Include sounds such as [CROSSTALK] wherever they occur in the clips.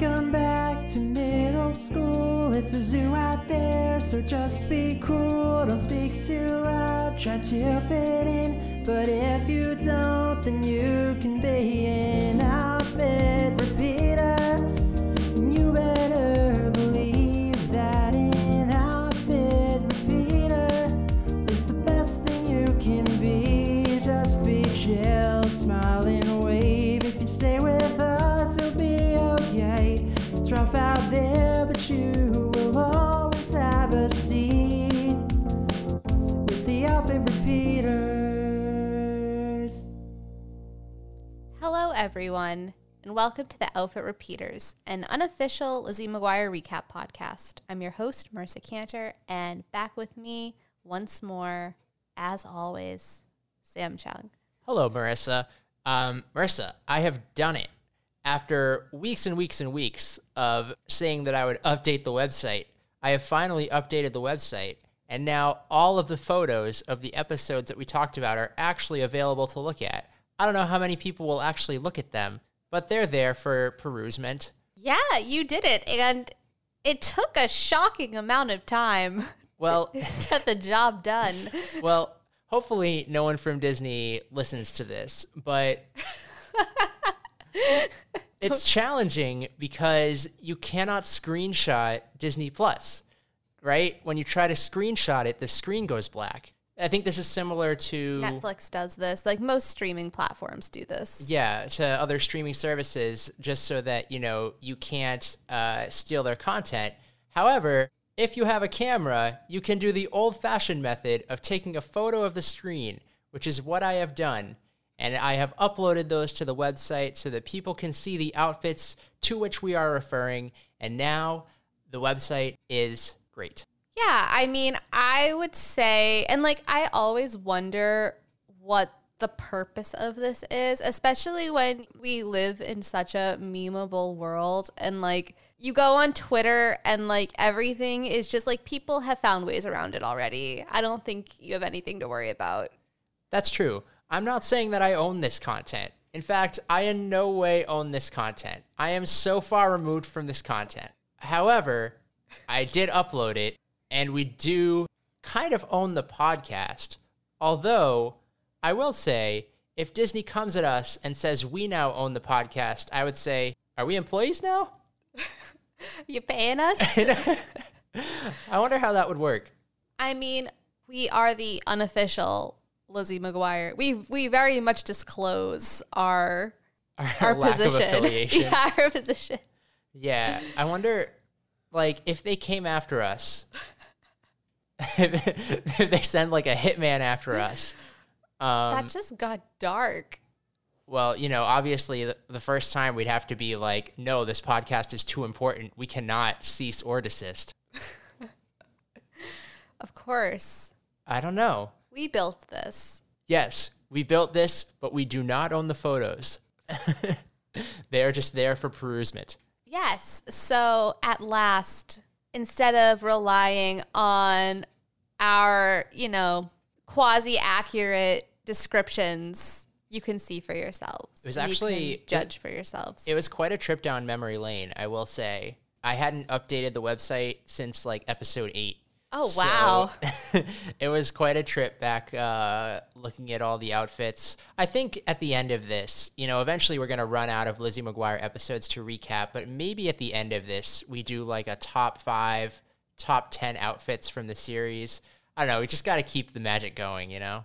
Welcome back to middle school. It's a zoo out there, so just be cool. Don't speak too loud, try to fit in. But if you don't, then you can be an everyone, and welcome to the Outfit Repeaters, an unofficial Lizzie McGuire recap podcast. I'm your host, Marisa Cantor, and back with me once more, as always, Sam Chung. Hello, Marisa. Um, Marisa, I have done it. After weeks and weeks and weeks of saying that I would update the website, I have finally updated the website, and now all of the photos of the episodes that we talked about are actually available to look at. I don't know how many people will actually look at them, but they're there for perusement. Yeah, you did it, and it took a shocking amount of time [LAUGHS] Well, to get the job done. [LAUGHS] well, hopefully no one from Disney listens to this, but [LAUGHS] it's challenging because you cannot screenshot Disney Plus, right? When you try to screenshot it, the screen goes black. I think this is similar to Netflix does this, like most streaming platforms do this. yeah to other streaming services just so that you know you can't uh, steal their content. However if you have a camera you can do the old-fashioned method of taking a photo of the screen which is what i have done. And i have uploaded those to the website so that people can see the outfits to which we are referring. And now the website is great Yeah, I mean, I would say, and like, I always wonder what the purpose of this is, especially when we live in such a memeable world. And like, you go on Twitter and like everything is just like people have found ways around it already. I don't think you have anything to worry about. That's true. I'm not saying that I own this content. In fact, I in no way own this content. I am so far removed from this content. However, I did upload it, and we do kind of own the podcast. Although, I will say, if Disney comes at us and says we now own the podcast, I would say, are we employees now? [LAUGHS] You paying us? [LAUGHS] I wonder how that would work. I mean, we are the unofficial Lizzie McGuire. We we very much disclose our our, lack of position. affiliation. [LAUGHS] yeah, our position. Yeah, I wonder, like, if they came after us, if [LAUGHS] they send like a hitman after us. Um, that just got dark. well, you know, obviously, the, the first time we'd have to be like, no, this podcast is too important. We cannot cease or desist. [LAUGHS] Of course. I don't know. We built this. Yes, we built this, but we do not own the photos. [LAUGHS] they are just there for perusement. Yes. So at last, instead of relying on our, you know, quasi accurate descriptions, you can see for yourselves. It was actually- judge for yourselves. It was quite a trip down memory lane, I will say. I hadn't updated the website since like episode eight. Oh wow. So, [LAUGHS] it was quite a trip back uh, looking at all the outfits. I think at the end of this, you know, eventually we're going to run out of Lizzie McGuire episodes to recap, but maybe at the end of this, we do like a top five, top 10 outfits from the series. I don't know. We just got to keep the magic going, you know?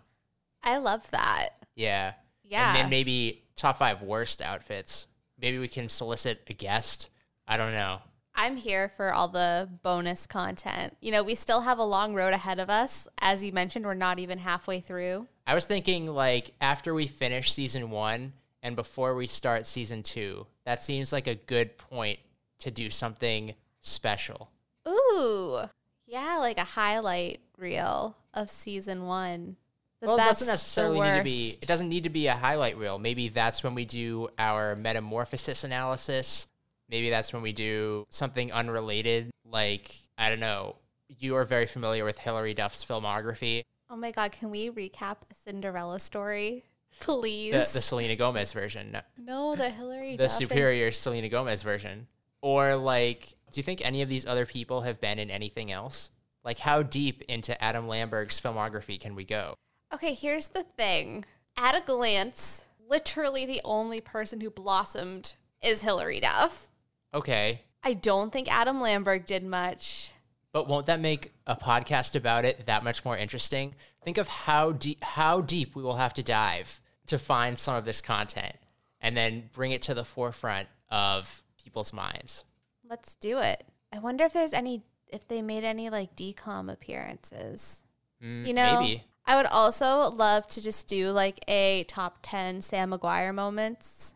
I love that. Yeah. Yeah. And then maybe top five worst outfits. Maybe we can solicit a guest. I don't know. I'm here for all the bonus content. You know, we still have a long road ahead of us. As you mentioned, we're not even halfway through. I was thinking like after we finish season one and before we start season two, that seems like a good point to do something special. Ooh. Yeah, like a highlight reel of season one. The well, it doesn't necessarily need to be. It doesn't need to be a highlight reel. Maybe that's when we do our metamorphosis analysis. Maybe that's when we do something unrelated, like I don't know. You are very familiar with Hilary Duff's filmography, Oh my god, can we recap a Cinderella story? [LAUGHS] Please. the, the Selena Gomez version, no, the Hillary the Duff and- superior Selena Gomez version. Or like, do you think any of these other people have been in anything else? Like, how deep into Adam Lamberg's filmography can we go? Okay, here's the thing. At a glance, literally the only person who blossomed is Hilary Duff. Okay, I don't think Adam Lamberg did much. but won't that make a podcast about it that much more interesting? Think of how deep how deep we will have to dive to find some of this content and then bring it to the forefront of people's minds. Let's do it. I wonder if there's any if they made any like DCOM appearances. Mm, You know, maybe. I would also love to just do like a top 10 Sam McGuire moments.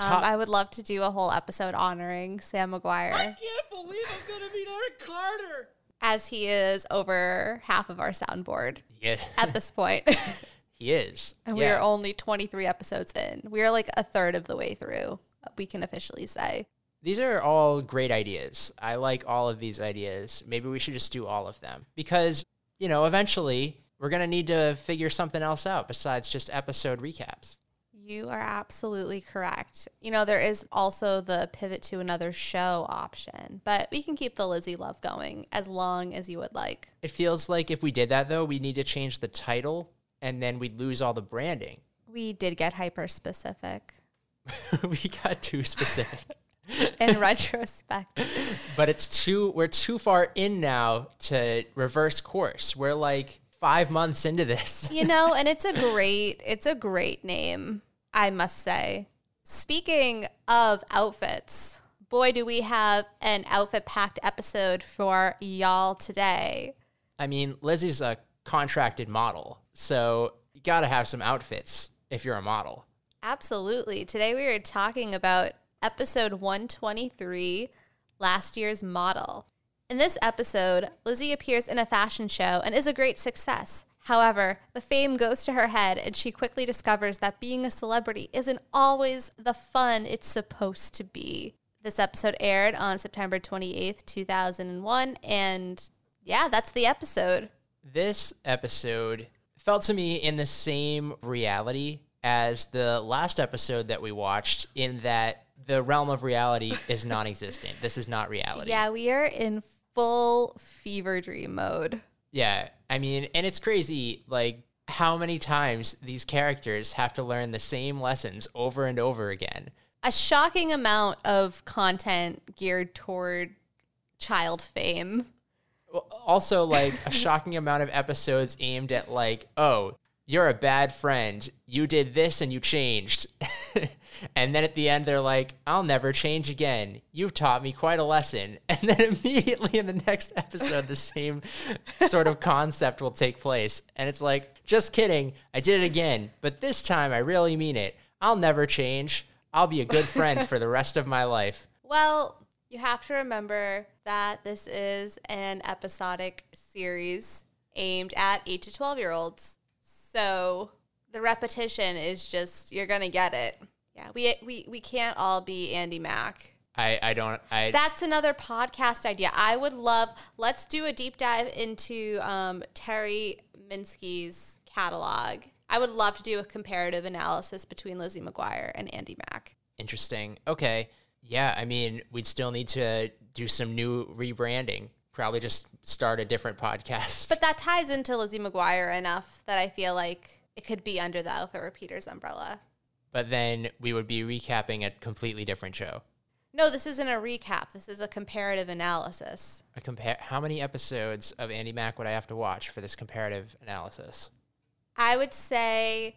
Um, Top- I would love to do a whole episode honoring Sam McGuire I can't believe I'm gonna meet Aaron Carter. as he is over half of our soundboard Yeah, at this [LAUGHS] point. he is. and we are only 23 episodes in. We are like a third of the way through, we can officially say. These are all great ideas. I like all of these ideas. Maybe we should just do all of them because, you know, eventually we're going to need to figure something else out besides just episode recaps. You are absolutely correct. You know, there is also the pivot to another show option, but we can keep the Lizzie love going as long as you would like. It feels like if we did that though, we need to change the title and then we'd lose all the branding. We did get hyper specific [LAUGHS] we got too specific. [LAUGHS] in retrospect. but it's too we're too far in now to reverse course. We're like 5 months into this. You know, and it's a [LAUGHS] great it's a great name, I must say. Speaking of outfits, boy do we have an outfit packed episode for y'all today. I mean, Lizzie's a contracted model. So, you got to have some outfits if you're a model. Absolutely. Today we are talking about episode 123, last year's model. In this episode, Lizzie appears in a fashion show and is a great success. However, the fame goes to her head and she quickly discovers that being a celebrity isn't always the fun it's supposed to be. This episode aired on September 28th, 2001, and yeah, that's the episode. This episode felt to me in the same reality as the last episode that we watched, in that the realm of reality is non existent. This is not reality. Yeah, we are in full fever dream mode. Yeah. I mean, and it's crazy, like, how many times these characters have to learn the same lessons over and over again. a shocking amount of content geared toward child fame. Also, like, a shocking amount of episodes aimed at, like, oh, you're a bad friend. You did this and you changed. [LAUGHS] and then at the end, they're like, I'll never change again. You've taught me quite a lesson. [LAUGHS] And then immediately in the next episode, the same sort of concept will take place. And it's like, just kidding. I did it again. But this time, I really mean it. I'll never change. I'll be a good friend for the rest of my life. [LAUGHS] Well, you have to remember that this is an episodic series aimed at 8 to 12 year olds. So the repetition is just you're going to get it. Yeah, we we we can't all be Andy Mack. I, I don't, I, That's another podcast idea. I would love. Let's do a deep dive into um, Terri Minsky's catalog. I would love to do a comparative analysis between Lizzie McGuire and Andy Mack. Interesting. Okay. Yeah, I mean, we'd still need to do some new rebranding. Probably just start a different podcast. But that ties into Lizzie McGuire enough that I feel like it could be under the Outfit Repeaters umbrella. But then we would be recapping a completely different show. No, this isn't a recap. This is a comparative analysis. A compare how many episodes of Andy Mack would I have to watch for this comparative analysis? I would say,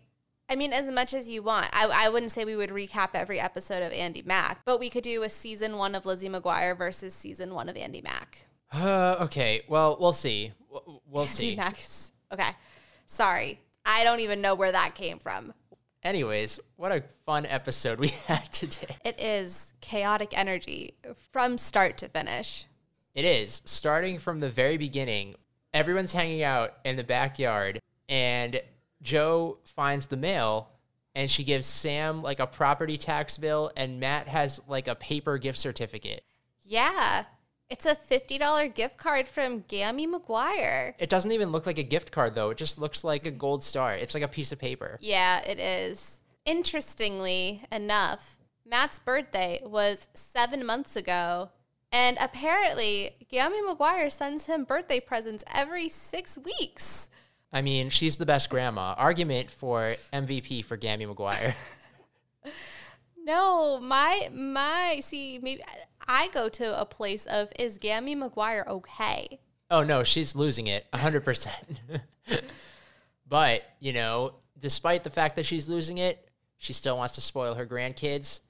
I mean, as much as you want. I, I wouldn't say we would recap every episode of Andy Mack, but we could do a season one of Lizzie McGuire versus season one of Andy Mack. Uh, okay. Well, we'll see. We'll, [LAUGHS] we'll see. Is, okay. Sorry. I don't even know where that came from. Anyways, what a fun episode we [LAUGHS] had today. It is chaotic energy from start to finish. It is starting from the very beginning. Everyone's hanging out in the backyard, and Jo finds the mail, and she gives Sam like a property tax bill, and Matt has like a paper gift certificate. Yeah. It's a $50 gift card from Gammy McGuire. It doesn't even look like a gift card though. It just looks like a gold star. It's like a piece of paper. Yeah, it is. Interestingly enough, Matt's birthday was seven months ago. And apparently, Gammy McGuire sends him birthday presents every six weeks. I mean, she's the best grandma. Argument for MVP for Gammy McGuire. [LAUGHS] No, my my see maybe I go to a place of is Gammy McGuire okay? Oh no, she's losing it 100%. [LAUGHS] but, you know, despite the fact that she's losing it, she still wants to spoil her grandkids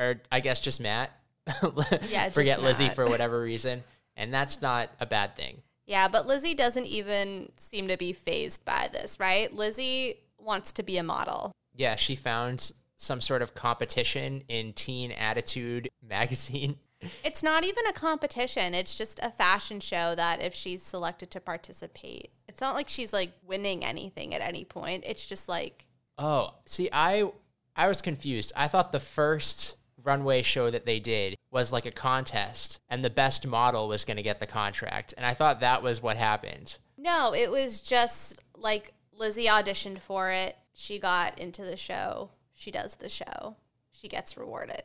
or I guess just Matt. [LAUGHS] Yeah, just Forget Lizzie for [LAUGHS] whatever reason, and that's not a bad thing. Yeah, but Lizzie doesn't even seem to be phased by this, right? Lizzie wants to be a model. Yeah, she found some sort of competition in Teen Attitude magazine. It's not even a competition. It's just a fashion show that if she's selected to participate, it's not like she's like winning anything at any point. It's just like Oh, see, I I was confused. I thought the first runway show that they did was like a contest, and the best model was going to get the contract, and I thought that was what happened. no, it was just like Lizzie auditioned for it. She got into the show. She does the show. She gets rewarded.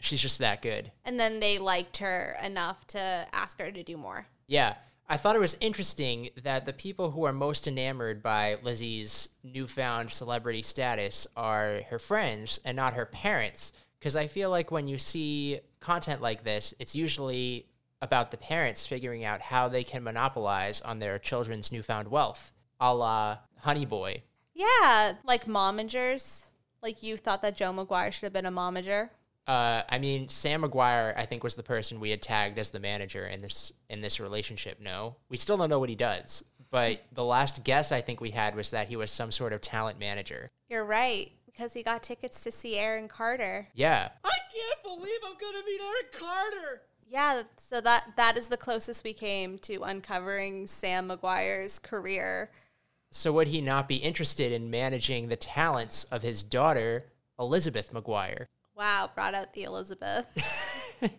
She's just that good. And then they liked her enough to ask her to do more. Yeah, I thought it was interesting that the people who are most enamored by Lizzie's newfound celebrity status are her friends and not her parents. Because I feel like when you see content like this, it's usually about the parents figuring out how they can monopolize on their children's newfound wealth, a la Honey Boy. Yeah, like momagers. Like you thought that Jo McGuire should have been a momager. Uh, I mean, Sam McGuire, I think, was the person we had tagged as the manager in this in this relationship. No, we still don't know what he does. But the last guess I think we had was that he was some sort of talent manager. You're right, because he got tickets to see Aaron Carter. Yeah, I can't believe I'm gonna meet Aaron Carter. Yeah, so that that is the closest we came to uncovering Sam McGuire's career. So would he not be interested in managing the talents of his daughter, Elizabeth McGuire? Wow, brought out the Elizabeth. [LAUGHS]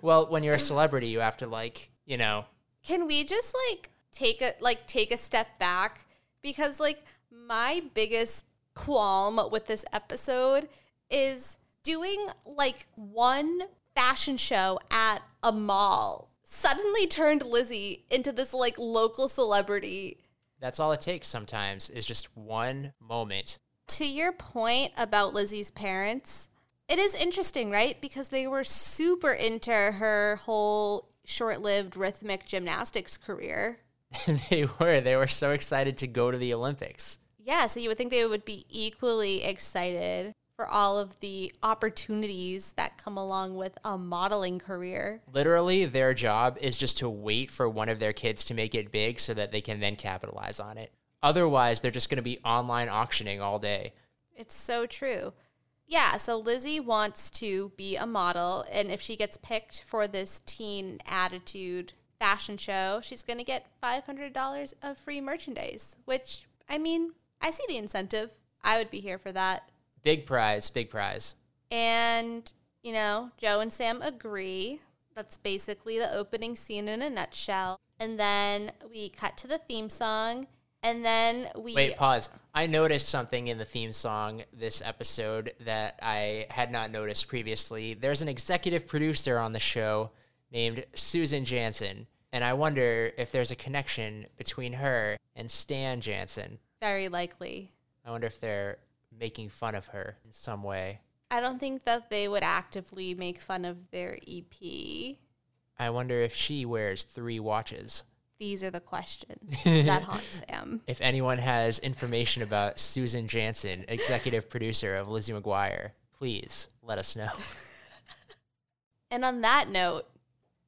Well, when you're a celebrity, you have to like, you know, Can we just like take a like take a step back because like my biggest qualm with this episode is doing like one fashion show at a mall suddenly turned Lizzie into this like local celebrity. that's all it takes sometimes is just one moment. To your point about Lizzie's parents, it is interesting, right? Because they were super into her whole short-lived rhythmic gymnastics career. [LAUGHS] they were. They were so excited to go to the Olympics. Yeah, so you would think they would be equally excited for all of the opportunities that come along with a modeling career. Literally, their job is just to wait for one of their kids to make it big so that they can then capitalize on it. Otherwise, they're just going to be online auctioning all day. It's so true. Yeah, so Lizzie wants to be a model, and if she gets picked for this teen attitude fashion show, she's going to get $500 of free merchandise, which, I mean, I see the incentive. I would be here for that. Big prize, big prize. And, you know, Jo and Sam agree. That's basically the opening scene in a nutshell. And then we cut to the theme song. And then we. Wait, pause. I noticed something in the theme song this episode that I had not noticed previously. There's an executive producer on the show named Susan Jansen, and I wonder if there's a connection between her and Stan Jansen. Very likely. I wonder if they're making fun of her in some way. I don't think that they would actively make fun of their EP. I wonder if she wears three watches. These are the questions [LAUGHS] that haunt Sam. If anyone has information about Susan Jansen, executive producer of Lizzie McGuire, please let us know. [LAUGHS] And on that note,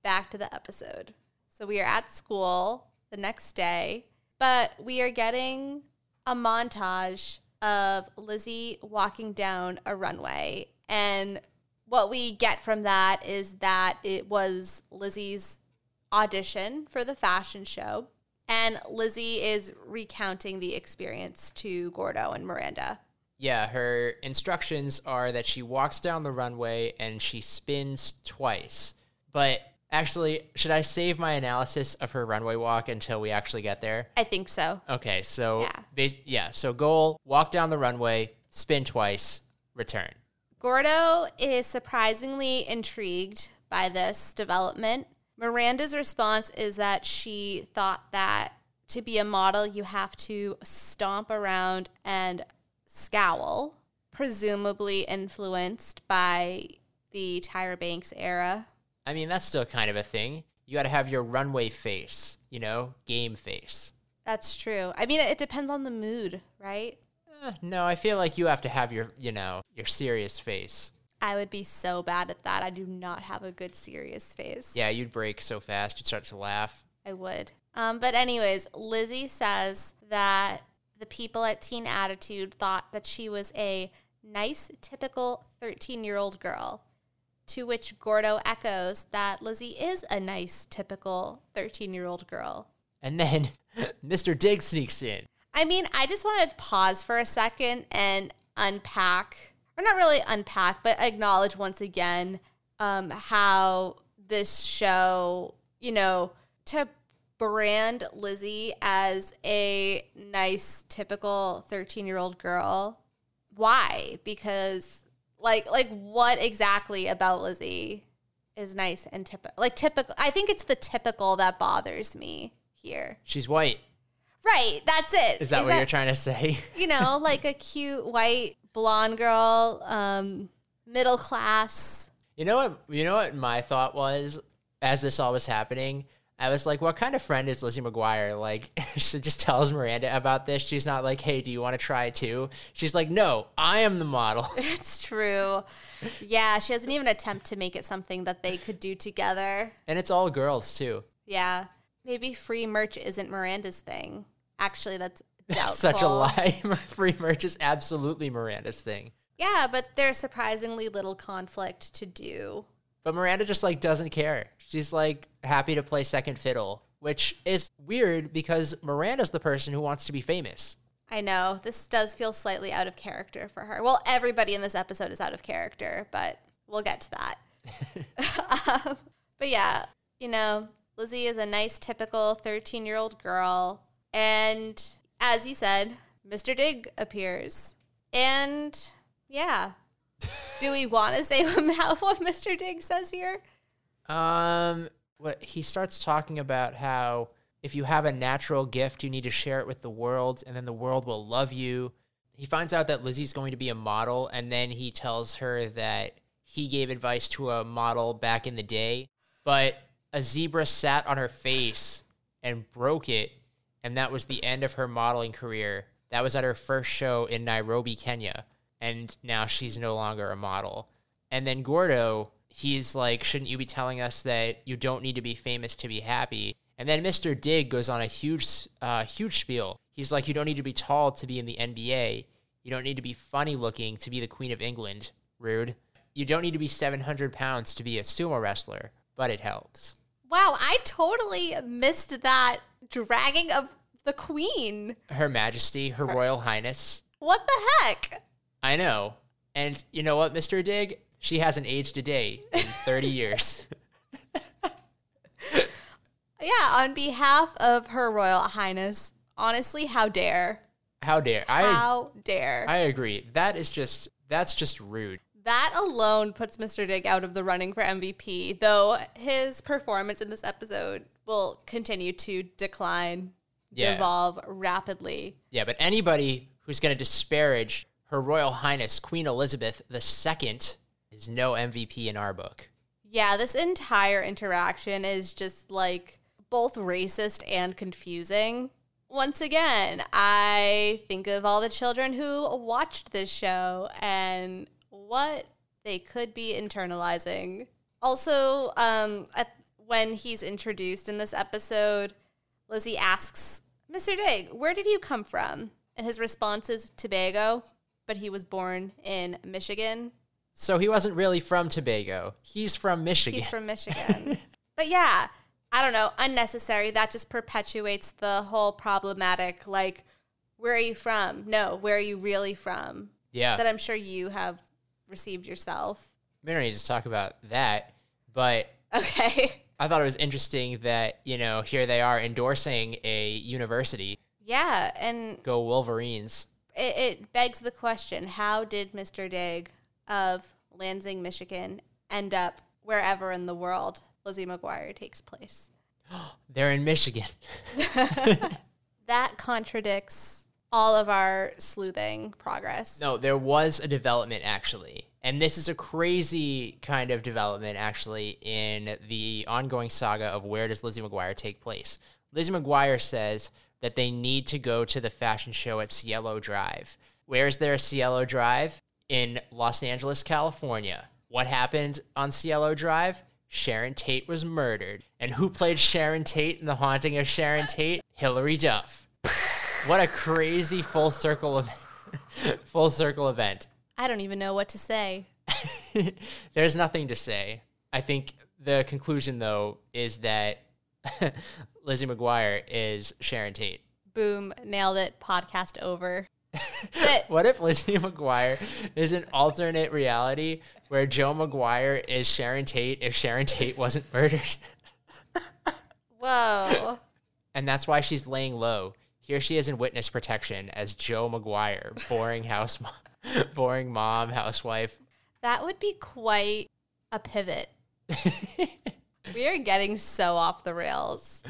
back to the episode. So we are at school the next day, but we are getting a montage of Lizzie walking down a runway. And what we get from that is that it was Lizzie's audition for the fashion show. And Lizzie is recounting the experience to Gordo and Miranda. Yeah, her instructions are that she walks down the runway and she spins twice. But actually, should I save my analysis of her runway walk until we actually get there? I think so. Okay, so Yeah. yeah, so goal, walk down the runway, spin twice, return. Gordo is surprisingly intrigued by this development. Miranda's response is that she thought that to be a model, you have to stomp around and scowl, presumably influenced by the Tyra Banks era. I mean, that's still kind of a thing. You got to have your runway face, you know, game face. That's true. I mean, it depends on the mood, right? Eh, no, I feel like you have to have your, you know, your serious face. I would be so bad at that. I do not have a good serious face. Yeah, you'd break so fast, you'd start to laugh. I would. Um, but, anyways, Lizzie says that the people at Teen Attitude thought that she was a nice, typical 13 year old girl. To which Gordo echoes that Lizzie is a nice, typical 13 year old girl. And then [LAUGHS] Mr. Dig sneaks in. I mean, I just want to pause for a second and unpack, or not really unpack, but acknowledge once again um, how this show, you know, to brand Lizzie as a nice, typical 13 year old girl. Why? Because, like, like what exactly about Lizzie is nice and typical? Like, typical. I think it's the typical that bothers me here. She's white. Right, that's it. Is that what you're trying to say? You know, [LAUGHS] like a cute white blonde girl, um, middle class. You know what? You know what my thought was as this all was happening. I was like, what kind of friend is Lizzie McGuire? Like, [LAUGHS] she just tells Miranda about this. She's not like, hey, do you want to try it too? She's like, no, I am the model. [LAUGHS] It's true. Yeah, she doesn't even attempt to make it something that they could do together. And it's all girls too. Yeah. Maybe free merch isn't Miranda's thing. Actually, that's. Such a lie. [LAUGHS] Free merch is absolutely Miranda's thing. Yeah, but there's surprisingly little conflict to do. But Miranda just like doesn't care. She's like happy to play second fiddle, which is weird because Miranda's the person who wants to be famous. I know this does feel slightly out of character for her. Well, everybody in this episode is out of character, but we'll get to that. [LAUGHS] um, but yeah, you know, Lizzie is a nice, typical 13 year old girl. And as you said, Mr. Dig appears. And yeah. Do we want to say [LAUGHS] what Mr. Dig says here? Um, what he starts talking about how if you have a natural gift, you need to share it with the world, and then the world will love you. He finds out that Lizzie's going to be a model, and then he tells her that he gave advice to a model back in the day, but a zebra sat on her face and broke it, and that was the end of her modeling career. That was at her first show in Nairobi, Kenya, and now she's no longer a model. And then Gordo, he's like, shouldn't you be telling us that you don't need to be famous to be happy? And then Mr. Dig goes on a huge, uh, huge spiel. He's like, you don't need to be tall to be in the NBA. You don't need to be funny looking to be the Queen of England. Rude. You don't need to be 700 pounds to be a sumo wrestler, but it helps. Wow, I totally missed that dragging of the Queen. Her Majesty, Her Royal Highness. What the heck? I know. And you know what, Mr. Dig? She hasn't aged a day in 30 [LAUGHS] years. Yeah, on behalf of Her Royal Highness, honestly, how dare? How dare I? How dare? I agree. That is just that's just rude. That alone puts Mr. Dig out of the running for MVP, though his performance in this episode will continue to decline, Yeah. devolve rapidly. Yeah, but anybody who's going to disparage Her Royal Highness Queen Elizabeth II is no MVP in our book. Yeah, this entire interaction is just like both racist and confusing. Once again, I think of all the children who watched this show and what they could be internalizing. Also, um, at, when he's introduced in this episode, Lizzie asks, Mr. Dig, where did you come from? And his response is Tobago, but he was born in Michigan. So he wasn't really from Tobago. He's from Michigan. He's from [LAUGHS] Michigan. but yeah, I don't know, unnecessary. That just perpetuates the whole problematic like where are you from? No, where are you really from? yeah. That I'm sure you have received yourself. we don't need to talk about that, but Okay. [LAUGHS] I thought it was interesting that, you know, here they are endorsing a university. Yeah, and Go Wolverines. it, it begs the question, how did Mr. Dig of Lansing, Michigan, end up wherever in the world Lizzie McGuire takes place. [GASPS] They're in Michigan. [LAUGHS] That contradicts all of our sleuthing progress. No, there was a development actually. And this is a crazy kind of development actually in the ongoing saga of where does Lizzie McGuire take place. Lizzie McGuire says that they need to go to the fashion show at Cielo Drive. Where is there a Cielo Drive? In Los Angeles, California. What happened on Cielo Drive? Sharon Tate was murdered. And who played Sharon Tate in The Haunting of Sharon Tate? Hilary Duff. What a crazy full circle of [LAUGHS] full circle event. I don't even know what to say. [LAUGHS] There's nothing to say. I think the conclusion though is that [LAUGHS] Lizzie McGuire is Sharon Tate. Boom, nailed it. Podcast over. What if Lizzie McGuire is an alternate reality where Jo McGuire is Sharon Tate if Sharon Tate wasn't murdered? Whoa. And that's why she's laying low. Here she is in witness protection as Jo McGuire, boring house mom, [LAUGHS] boring mom, housewife. That would be quite a pivot. [LAUGHS] we are getting so off the rails.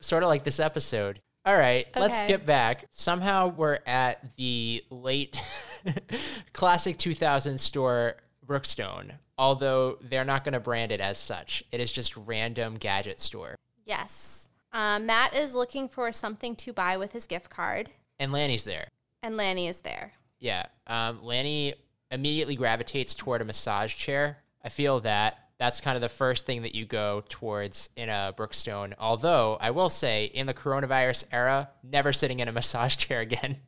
sort of like this episode. All right, let's Okay. skip back. Somehow we're at the late [LAUGHS] classic 2000 store Brookstone, although they're not going to brand it as such. It is just random gadget store. Yes. Um, Matt is looking for something to buy with his gift card, And Lanny's there. and Lanny is there. Yeah. Um, Lanny immediately gravitates toward a massage chair. I feel that that's kind of the first thing that you go towards in a Brookstone. Although I will say, in the coronavirus era, never sitting in a [LAUGHS] massage chair again.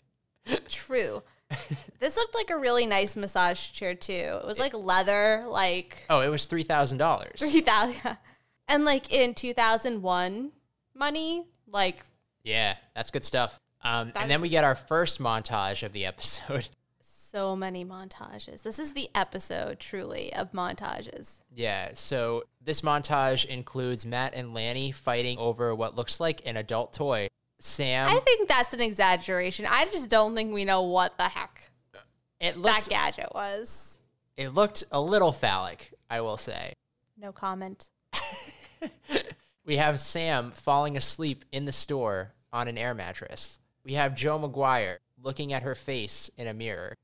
True. [LAUGHS] this looked like a really nice massage chair too. It was like leather, like Oh, it was three thousand dollars. three thousand, [LAUGHS] and like in two thousand one money, like Yeah, that's good stuff. Um, and then we get our first montage of the episode. [LAUGHS] so many montages. This is the episode truly of montages. yeah, so this montage includes Matt and Lanny fighting over what looks like an adult toy. Sam, I think that's an exaggeration. I just don't think we know what the heck it that gadget was. it looked a little phallic, I will say. No comment. [LAUGHS] We have Sam falling asleep in the store on an air mattress. We have Jo McGuire looking at her face in a mirror.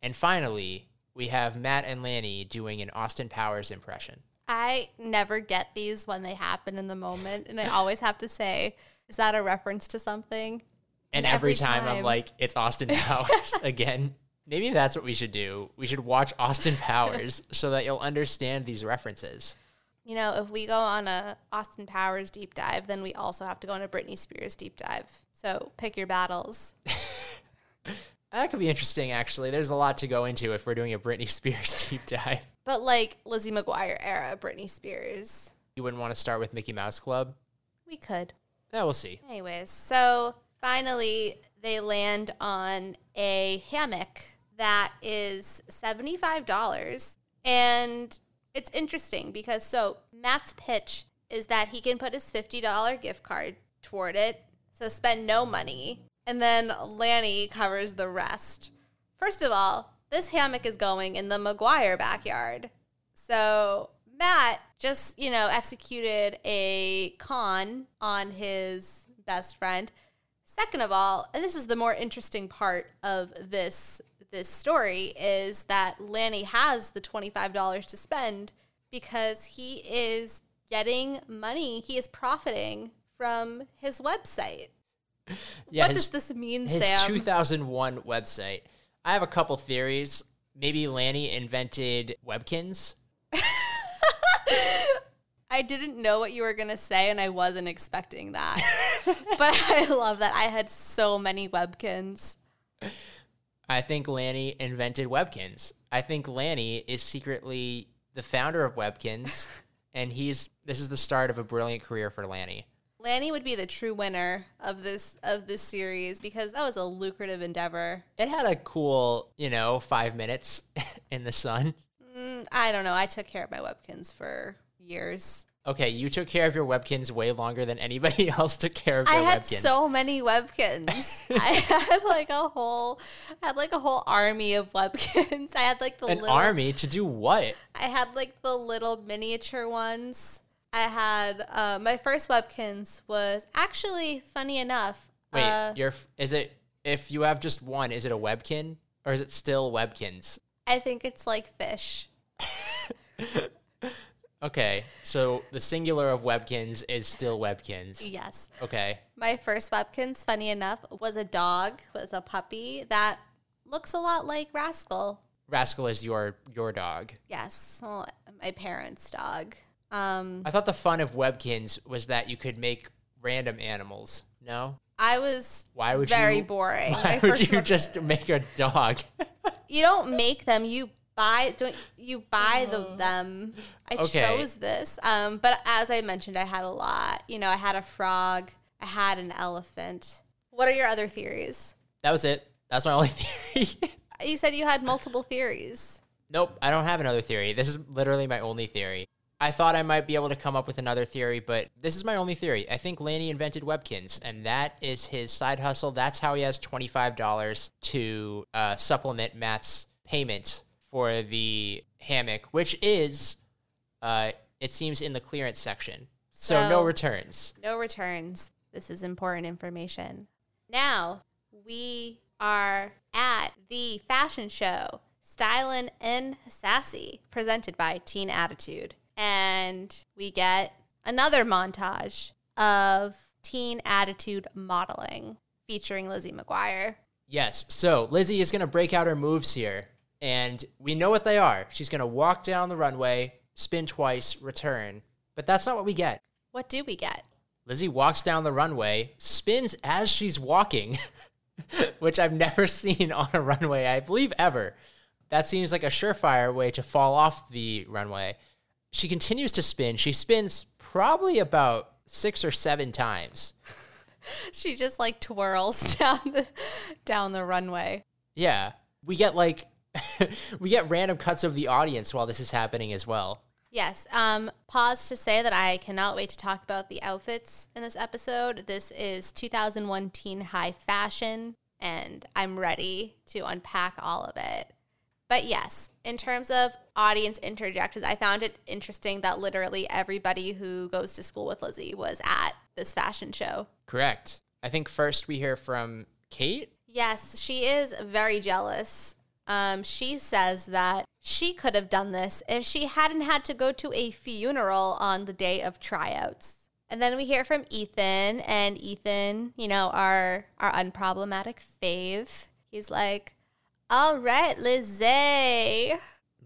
And finally, we have Matt and Lanny doing an Austin Powers impression. I never get these when they happen in the moment, and I always have to say, is that a reference to something? And And every, every time, I'm like, it's Austin [LAUGHS] Powers again. Maybe that's what we should do. We should watch Austin Powers so that you'll understand these references. You know, if we go on a Austin Powers deep dive, then we also have to go on a Britney Spears deep dive. So pick your battles. [LAUGHS] That could be interesting, actually. There's a lot to go into if we're doing a Britney [LAUGHS] Spears deep dive. But like Lizzie McGuire era Britney Spears. You wouldn't want to start with Mickey Mouse Club? We could. Yeah, we'll see. Anyways, so finally they land on a hammock that is $75. And it's interesting because so Matt's pitch is that he can put his $50 gift card toward it, so spend no money, and then Lanny covers the rest. First of all, this hammock is going in the McGuire backyard. So Matt just, you know, executed a con on his best friend. Second of all, and this is the more interesting part of this this story is that Lanny has the $25 to spend because he is getting money. He is profiting from his website. Yeah, what his- does this mean, his Sam? 2001 website. I have a couple theories. Maybe Lanny invented Webkinz. [LAUGHS] I didn't know what you were going to say and I wasn't expecting that. [LAUGHS] but I love that. I had so many Webkinz. [LAUGHS] I think Lanny invented Webkinz. I think Lanny is secretly the founder of Webkinz, [LAUGHS] and he's this is the start of a brilliant career for Lanny. Lanny would be the true winner of this of this series because that was a lucrative endeavor. It had a cool, you know, five minutes [LAUGHS] in the sun. Mm, I don't know. I took care of my Webkinz for years. Okay, you took care of your Webkinz way longer than anybody [LAUGHS] else took care of your Webkinz. I had Webkinz. so many Webkinz. I [LAUGHS] had like a whole, I had like a whole army of Webkinz. I had like the An little army to do what? I had like the little miniature ones. I had uh, my first Webkinz was actually funny enough. Wait, uh, you're is it if you have just one, is it a webkin or is it still Webkinz? I think it's like fish. [LAUGHS] Okay, so the singular of Webkinz is still Webkinz. Yes. Okay. My first Webkinz, funny enough, was a dog, was a puppy that looks a lot like Rascal. Rascal is your your dog. Yes, well, my parents' dog. Um, I thought the fun of Webkinz was that you could make random animals. No? I was Why would very you boring. [LAUGHS] Why would you just make a dog? You don't make them. You buy. Don't you buy the, them? I Okay. chose this. Um, but as I mentioned, I had a lot. You know, I had a frog. I had an elephant. What are your other theories? that was it. That's my only [LAUGHS] theory. You said you had multiple theories. Nope, I don't have another theory. This is literally my only theory. I thought I might be able to come up with another theory, but this is my only theory. I think Lanny invented Webkinz, and that is his side hustle. That's how he has $25 to uh, supplement Matt's payment for the hammock, which is, uh, it seems, in the clearance section. So, no returns. No returns. This is important information. Now we are at the fashion show Stylin' and Sassy, presented by Teen Attitude. And we get another montage of Teen Attitude modeling featuring Lizzie McGuire. Yes. So Lizzie is going to break out her moves here, and we know what they are. She's going to walk down the runway, spin twice, return. But that's not what we get. What do we get? Lizzie walks down the runway, spins as she's walking, [LAUGHS] which I've never [LAUGHS] seen on a runway, I believe ever. That seems like a surefire way to fall off the runway. She continues to spin. She spins probably about six or seven times. [LAUGHS] She just like twirls down the down the runway. Yeah. We get like [LAUGHS] we get random cuts of the audience while this is happening as well. Yes. Um, pause to say that I cannot wait to talk about the outfits in this episode. This is 2001 teen high fashion, and I'm ready to unpack all of it. But yes, in terms of audience interjections, I found it interesting that literally everybody who goes to school with Lizzie was at this fashion show. Correct. I think first we hear from Kate. Yes, she is very jealous. Um, she says that she could have done this if she hadn't had to go to a funeral on the day of tryouts. And then we hear from Ethan, and Ethan, you know, our our unproblematic fave. He's like, "All right, Lizzie."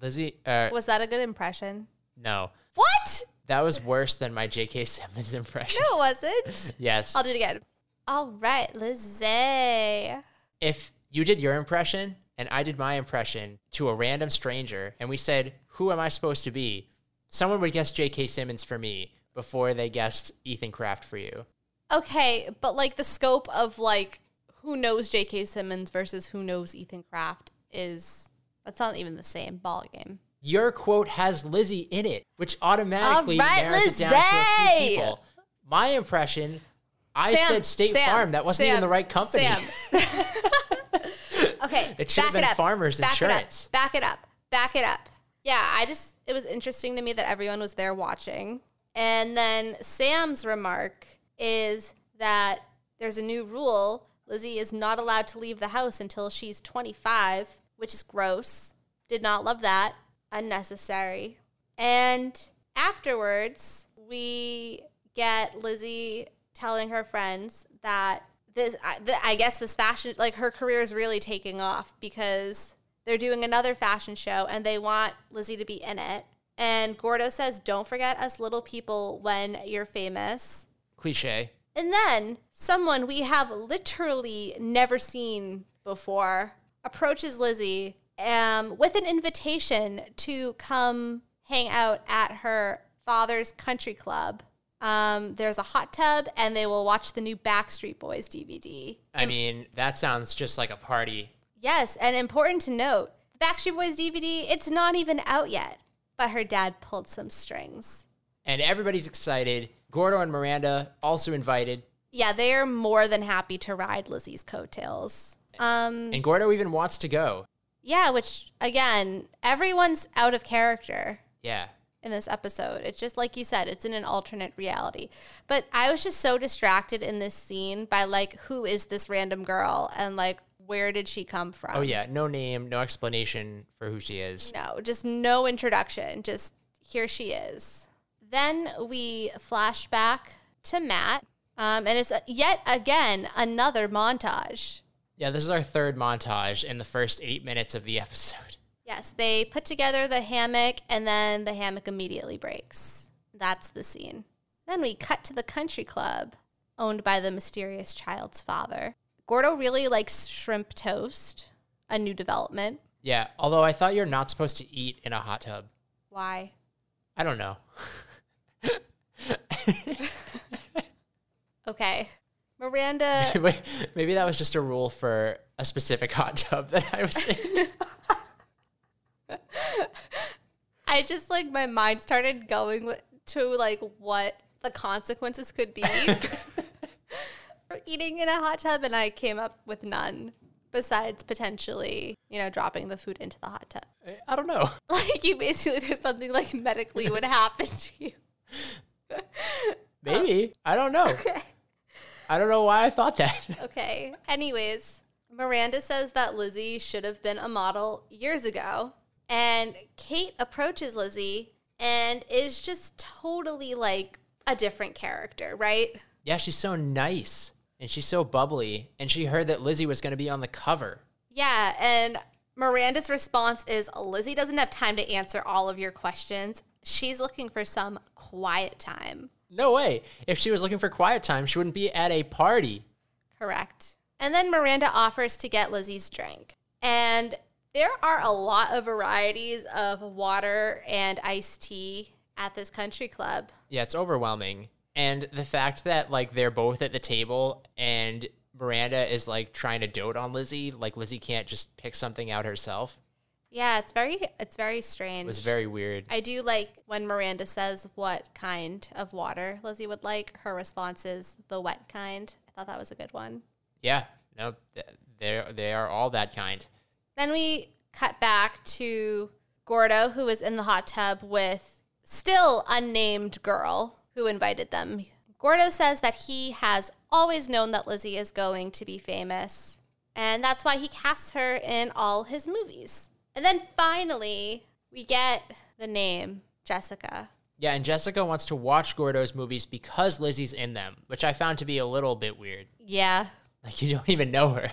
Lizzie, uh, Was that a good impression? no, What? that was worse than my J.K. Simmons impression. No, it wasn't. [LAUGHS] Yes. I'll do it again. All right, Lizzie. if you did your impression and I did my impression to a random stranger and we said, Who am I supposed to be? Someone would guess J.K. Simmons for me before they guessed Ethan Craft for you. Okay, but like the scope of like who knows J.K. Simmons versus who knows Ethan Craft is that's not even the same ball game. Your quote has Lizzie in it, which automatically All right, narrows it down to a few people. My impression, I Sam, said State Sam, Farm. That wasn't even the right company. [LAUGHS] [LAUGHS] Sam. okay, [LAUGHS] It should have back been up. Farmers back Insurance. It up. Back it up. Back it up. Yeah, I just it was interesting to me that everyone was there watching. And then Sam's remark is that there's a new rule. Lizzie is not allowed to leave the house until she's 25, which is gross. Did not love that. Unnecessary. And afterwards, we get Lizzie telling her friends that this, I, th- I guess, this fashion, like her career is really taking off because they're doing another fashion show and they want Lizzie to be in it. And Gordo says, Don't forget us little people when you're famous. Cliche. And then someone we have literally never seen before approaches Lizzie um, with an invitation to come hang out at her father's country club. Um, there's a hot tub, and they will watch the new Backstreet Boys DVD. I mean, that sounds just like a party. Yes, and important to note, the Backstreet Boys DVD, it's not even out yet, but her dad pulled some strings. and everybody's excited. Gordo and Miranda also invited, Yeah, they are more than happy to ride Lizzie's coattails. Um, and Gordo even wants to go. yeah, which again, everyone's out of character Yeah. In this episode. It's just like you said, it's in an alternate reality. But I was just so distracted in this scene by like, who is this random girl and like, where did she come from? Oh yeah, no name, no explanation for who she is. No, just no introduction. Just here she is. Then we flash back to Matt, um, and it's yet again another montage. Yeah, this is our third montage in the first eight minutes of the episode. Yes, they put together the hammock, and then the hammock immediately breaks. That's the scene. Then we cut to the country club, owned by the mysterious child's father. Gordo really likes shrimp toast, a new development. Yeah, although I thought you're not supposed to eat in a hot tub. Why? I don't know. [LAUGHS] Okay. Miranda [LAUGHS] Maybe that was just a rule for a specific hot tub that I was in. [LAUGHS] [LAUGHS] I just like my mind started going to like what the consequences could be [LAUGHS] for eating in a hot tub, and I came up with none besides potentially, you know, dropping the food into the hot tub. Eh, I don't know. [LAUGHS] Like you basically, there's something like medically would happen to you. Maybe. I don't know. Okay. I don't know why I thought that. Okay. Anyways, Miranda says that Lizzie should have been a model years ago. And Kate approaches Lizzie and is just totally like a different character, right? Yeah, she's so nice and she's so bubbly. And she heard that Lizzie was going to be on the cover. Yeah. And Miranda's response is Lizzie doesn't have time to answer all of your questions. She's looking for some quiet time. No way. If she was looking for quiet time, she wouldn't be at a party. Correct. And then Miranda offers to get Lizzie's drink. And there are a lot of varieties of water and iced tea at this country club. Yeah, it's overwhelming. And the fact that like they're both at the table and Miranda is like trying to dote on Lizzie, like Lizzie can't just pick something out herself, Yeah, it's very it's very strange. It was very weird. I do like when Miranda says what kind of water Lizzie would like. Her response is the wet kind. I thought that was a good one. Yeah, no, th- they they are all that kind. Then we cut back to Gordo, who is in the hot tub with still unnamed girl who invited them. Gordo says that he has always known that Lizzie is going to be famous, and that's why he casts her in all his movies. And then finally, we get the name Jessica. Yeah, and Jessica wants to watch Gordo's movies because Lizzie's in them, which I found to be a little bit weird. Yeah. Like you don't even know her.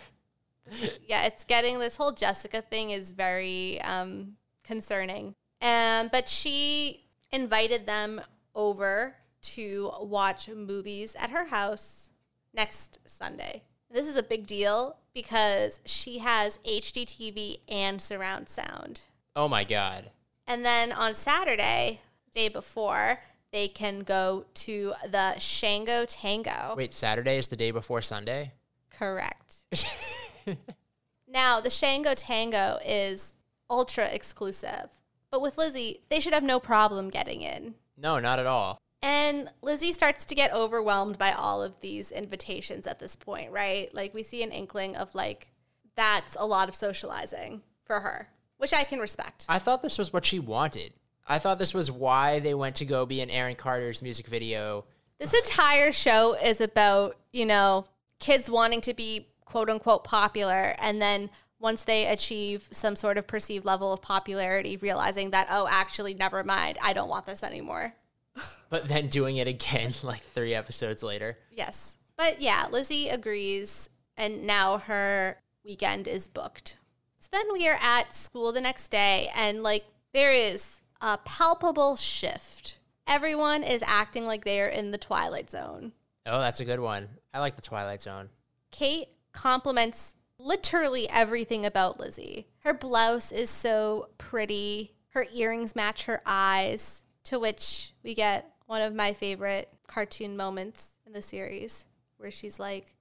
[LAUGHS] yeah, it's getting this whole Jessica thing is very um, concerning. Um, but she invited them over to watch movies at her house next Sunday. This is a big deal because she has HD TV and surround sound. Oh my god. And then on Saturday, day before, they can go to the Shango Tango. Wait, Saturday is the day before Sunday? Correct. [LAUGHS] [LAUGHS] now, the Shango Tango is ultra exclusive, but with Lizzie, they should have no problem getting in. No, not at all. And Lizzie starts to get overwhelmed by all of these invitations at this point, right? Like, we see an inkling of like, that's a lot of socializing for her, which I can respect. I thought this was what she wanted. I thought this was why they went to go be in Aaron Carter's music video. This entire show is about, you know, kids wanting to be quote unquote popular and then once they achieve some sort of perceived level of popularity, realizing that, oh, actually, never mind, I don't want this anymore. [LAUGHS] But then doing it again [LAUGHS] like three episodes later. Yes. But yeah, Lizzie agrees, and now her weekend is booked. So then we are at school the next day, and like there is a palpable shift. Everyone is acting like they are in the Twilight Zone. Oh, that's a good one. I like the Twilight Zone. Kate compliments literally everything about Lizzie. Her blouse is so pretty, her earrings match her eyes, to which we get one of my favorite cartoon moments in the series where she's like,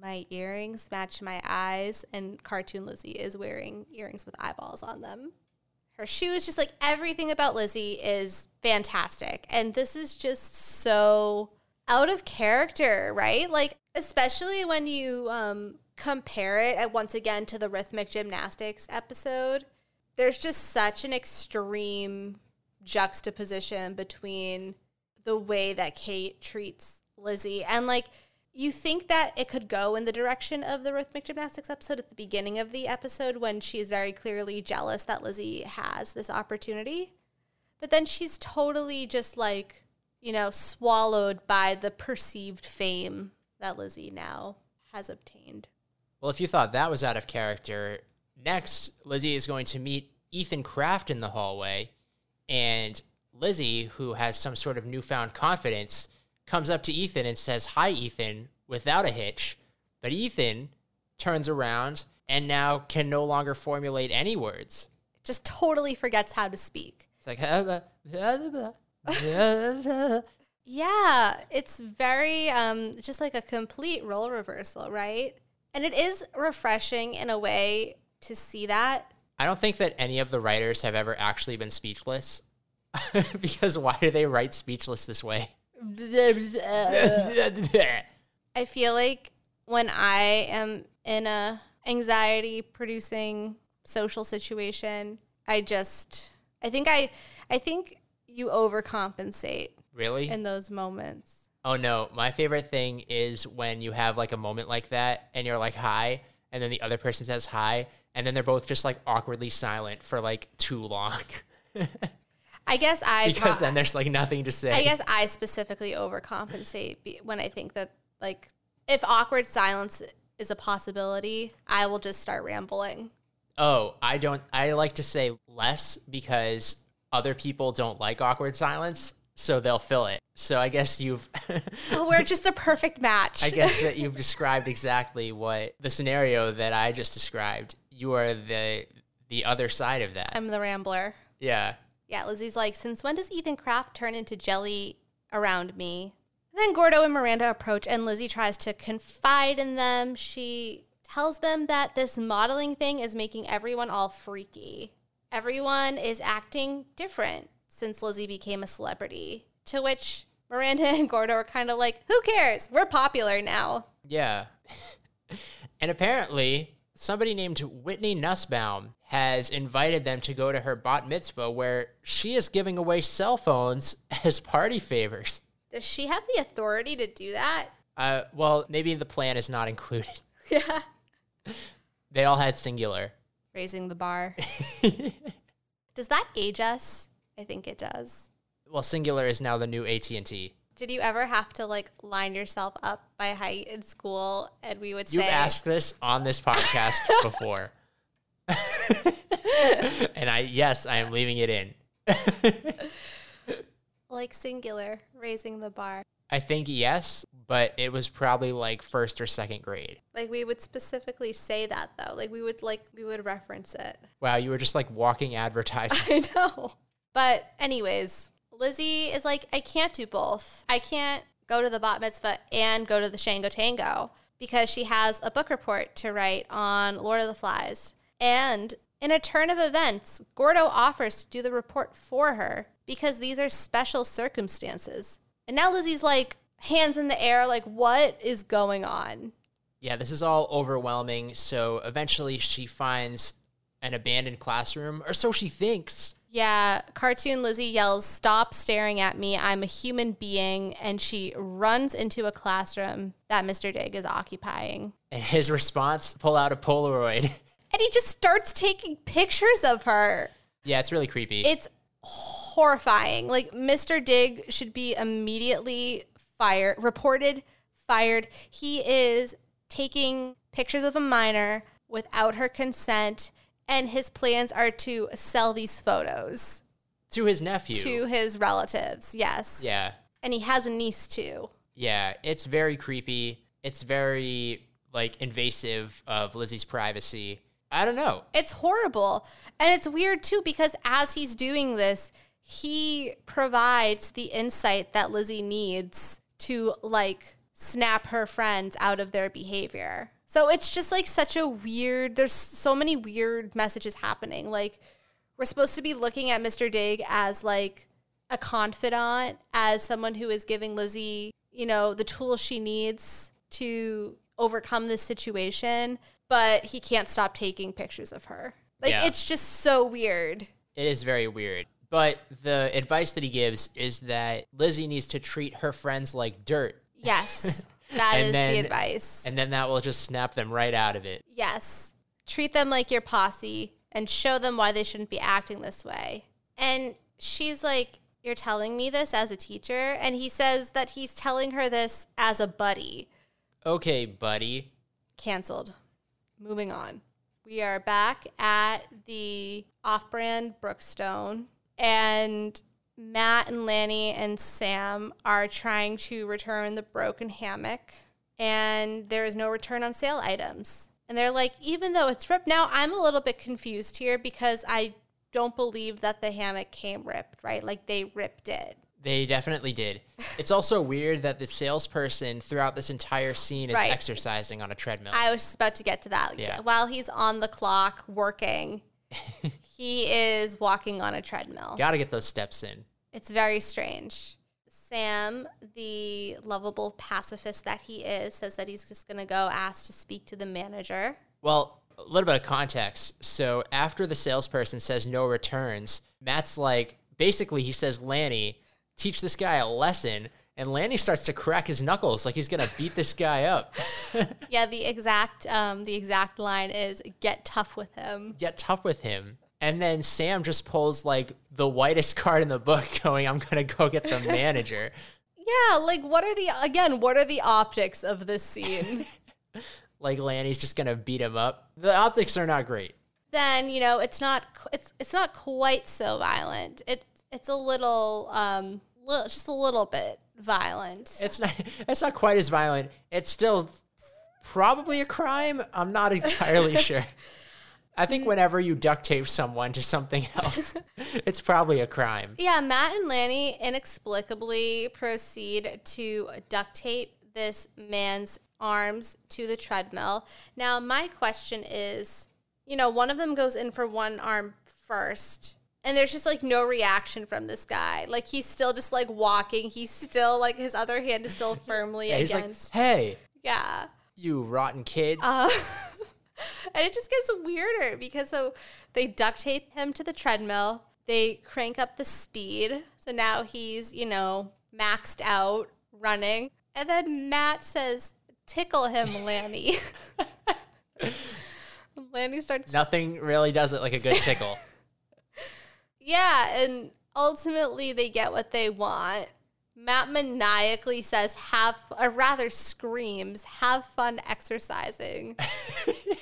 My earrings match my eyes, and cartoon Lizzie is wearing earrings with eyeballs on them. her shoes, just like everything about Lizzie is fantastic. And this is just so out of character, right? Like, especially when you um, compare it once again to the rhythmic gymnastics episode, there's just such an extreme juxtaposition between the way that Kate treats Lizzie and like you think that it could go in the direction of the rhythmic gymnastics episode at the beginning of the episode when she is very clearly jealous that Lizzie has this opportunity. But then she's totally just like, you know, swallowed by the perceived fame that Lizzie now has obtained. Well, if you thought that was out of character, next Lizzie is going to meet Ethan Craft in the hallway, and Lizzie, who has some sort of newfound confidence, comes up to Ethan and says, Hi, Ethan, without a hitch. But Ethan turns around and now can no longer formulate any words. Just totally forgets how to speak. It's like, uh, [LAUGHS] Yeah, it's very um just like a complete role reversal, right? And it is refreshing in a way to see that. I don't think that any of the writers have ever actually been speechless. [LAUGHS] because why do they write speechless this way? [LAUGHS] I feel like when I am in a anxiety producing social situation, I just I think I I think you overcompensate really? in those moments. Oh no, my favorite thing is when you have like a moment like that and you're like hi and then the other person says hi and then they're both just like awkwardly silent for like too long. [LAUGHS] I guess I because then there's like nothing to say. I guess I specifically overcompensate when I think that like if awkward silence is a possibility, I will just start rambling. Oh, I don't I like to say less because other people don't like awkward silence, so they'll fill it. So I guess you've Oh, [LAUGHS] we're just a perfect match. I guess that [LAUGHS] you've described exactly what the scenario that I just described. You are the the other side of that. I'm the rambler. yeah. Yeah, Lizzie's like, since when does Ethan Craft turn into jelly around me? And then Gordo and Miranda approach, and Lizzie tries to confide in them. She tells them that this modeling thing is making everyone all freaky. Everyone is acting different since Lizzie became a celebrity. To which Miranda [LAUGHS] and Gordo are kind of like, who cares? We're popular now. Yeah. [LAUGHS] and apparently, somebody named Whitney Nussbaum has invited them to go to her bat mitzvah where she is giving away cell phones [LAUGHS] as party favors. Does she have the authority to do that? Uh, well, maybe the plan is not included. Yeah. They all had Cingular. Raising the bar. [LAUGHS] [LAUGHS] does that age us? I think it does. Well, Cingular is now the new AT&T. Did you ever have to like line yourself up by height in school and we would You've say asked this on this [LAUGHS] podcast before. and I yes, I am leaving it in. like Cingular, raising the bar. I think yes, but it was probably like first or second grade. Like we would specifically say that though. Like we would like we would reference it. Wow, you were just like walking [LAUGHS] advertisements. I know. But anyways, Lizzie is like, I can't do both. I can't go to the bat mitzvah and go to the Shango Tango because she has a book report to write on Lord of the Flies. And in a turn of events, Gordo offers to do the report for her because these are special circumstances. And now Lizzie's like, hands in the air, like, what is going on? Yeah, this is all overwhelming. So eventually she finds an abandoned classroom, or so she thinks. Yeah, cartoon Lizzie yells, Stop staring at me. I'm a human being. And she runs into a classroom that Mr. Dig is occupying. And his response, pull out a Polaroid. [LAUGHS] And he just starts taking pictures of her. yeah, it's really creepy. It's horrifying. Like, Mr. Dig should be immediately fired, reported, fired. He is taking pictures of a minor without her consent. And his plans are to sell these photos to his nephew. to his relatives. Yes. yeah. And he has a niece too. Yeah, it's very creepy. It's very like invasive of Lizzie's privacy. I don't know. It's horrible. And it's weird too because as he's doing this, he provides the insight that Lizzie needs to like snap her friends out of their behavior. So it's just like such a weird, there's so many weird messages happening. Like we're supposed to be looking at Mr. Dig as like a confidant, as someone who is giving Lizzie, you know, the tools she needs to overcome this situation, but he can't stop taking pictures of her. Like Yeah. it's just so weird. It is very weird. But the advice that he gives is that Lizzie needs to treat her friends like dirt, Yes. [LAUGHS] That is then- the advice. and then that will just snap them right out of it. Yes. Treat them like your posse and show them why they shouldn't be acting this way. And she's like, You're telling me this as a teacher? And he says that he's telling her this as a buddy. Okay, buddy. Cancelled. Moving on. We are back at the off brand Brookstone, and Matt and Lanny and Sam are trying to return the broken hammock, and there is no return on sale items. And they're like, even though it's ripped, now I'm a little bit confused here because I don't believe that the hammock came ripped, right? Like they ripped it. They definitely did. [LAUGHS] It's also weird that the salesperson throughout this entire scene is Right. exercising on a treadmill. I was just about to get to that. Yeah. While he's on the clock working, [LAUGHS] he is walking on a treadmill. Gotta get those steps in. It's very strange. Sam, the lovable pacifist that he is, says that he's just going to go ask to speak to the manager. Well, a little bit of context. So after the salesperson says no returns, Matt's like, basically, he says, Lanny, teach this guy a lesson. And Lanny starts to crack his knuckles like he's gonna beat this guy up. [LAUGHS] Yeah, the exact um, the exact line is "get tough with him." Get tough with him. And then Sam just pulls like the whitest [LAUGHS] card in the book, going, I'm gonna go get the manager. [LAUGHS] Yeah, like what are the again? What are the optics of this scene? like Lanny's just gonna beat him up. The optics are not great. then you know it's not it's it's not quite so violent. It it's a little um li- just a little bit violent. It's not [LAUGHS] it's not quite as violent. It's still probably a crime. I'm not entirely [LAUGHS] sure. I think mm. whenever you duct tape someone to something else, [LAUGHS] it's probably a crime. Yeah, Matt and Lanny inexplicably proceed to duct tape this man's arms to the treadmill. Now, my question is you know, one of them goes in for one arm first. And there's just like no reaction from this guy. Like he's still just like walking. He's still like his other hand is still [LAUGHS] firmly Yeah, he's like, against. "Hey, yeah. you rotten kids." Uh, [LAUGHS] and it just gets weirder because so they duct tape him to the treadmill. They crank up the speed. So now he's, you know, maxed out running. And then Matt says, tickle him, Lanny. [LAUGHS] Lanny starts Nothing really does it like a good tickle. Yeah, and ultimately they get what they want. Matt maniacally says, have, or rather screams, have fun exercising.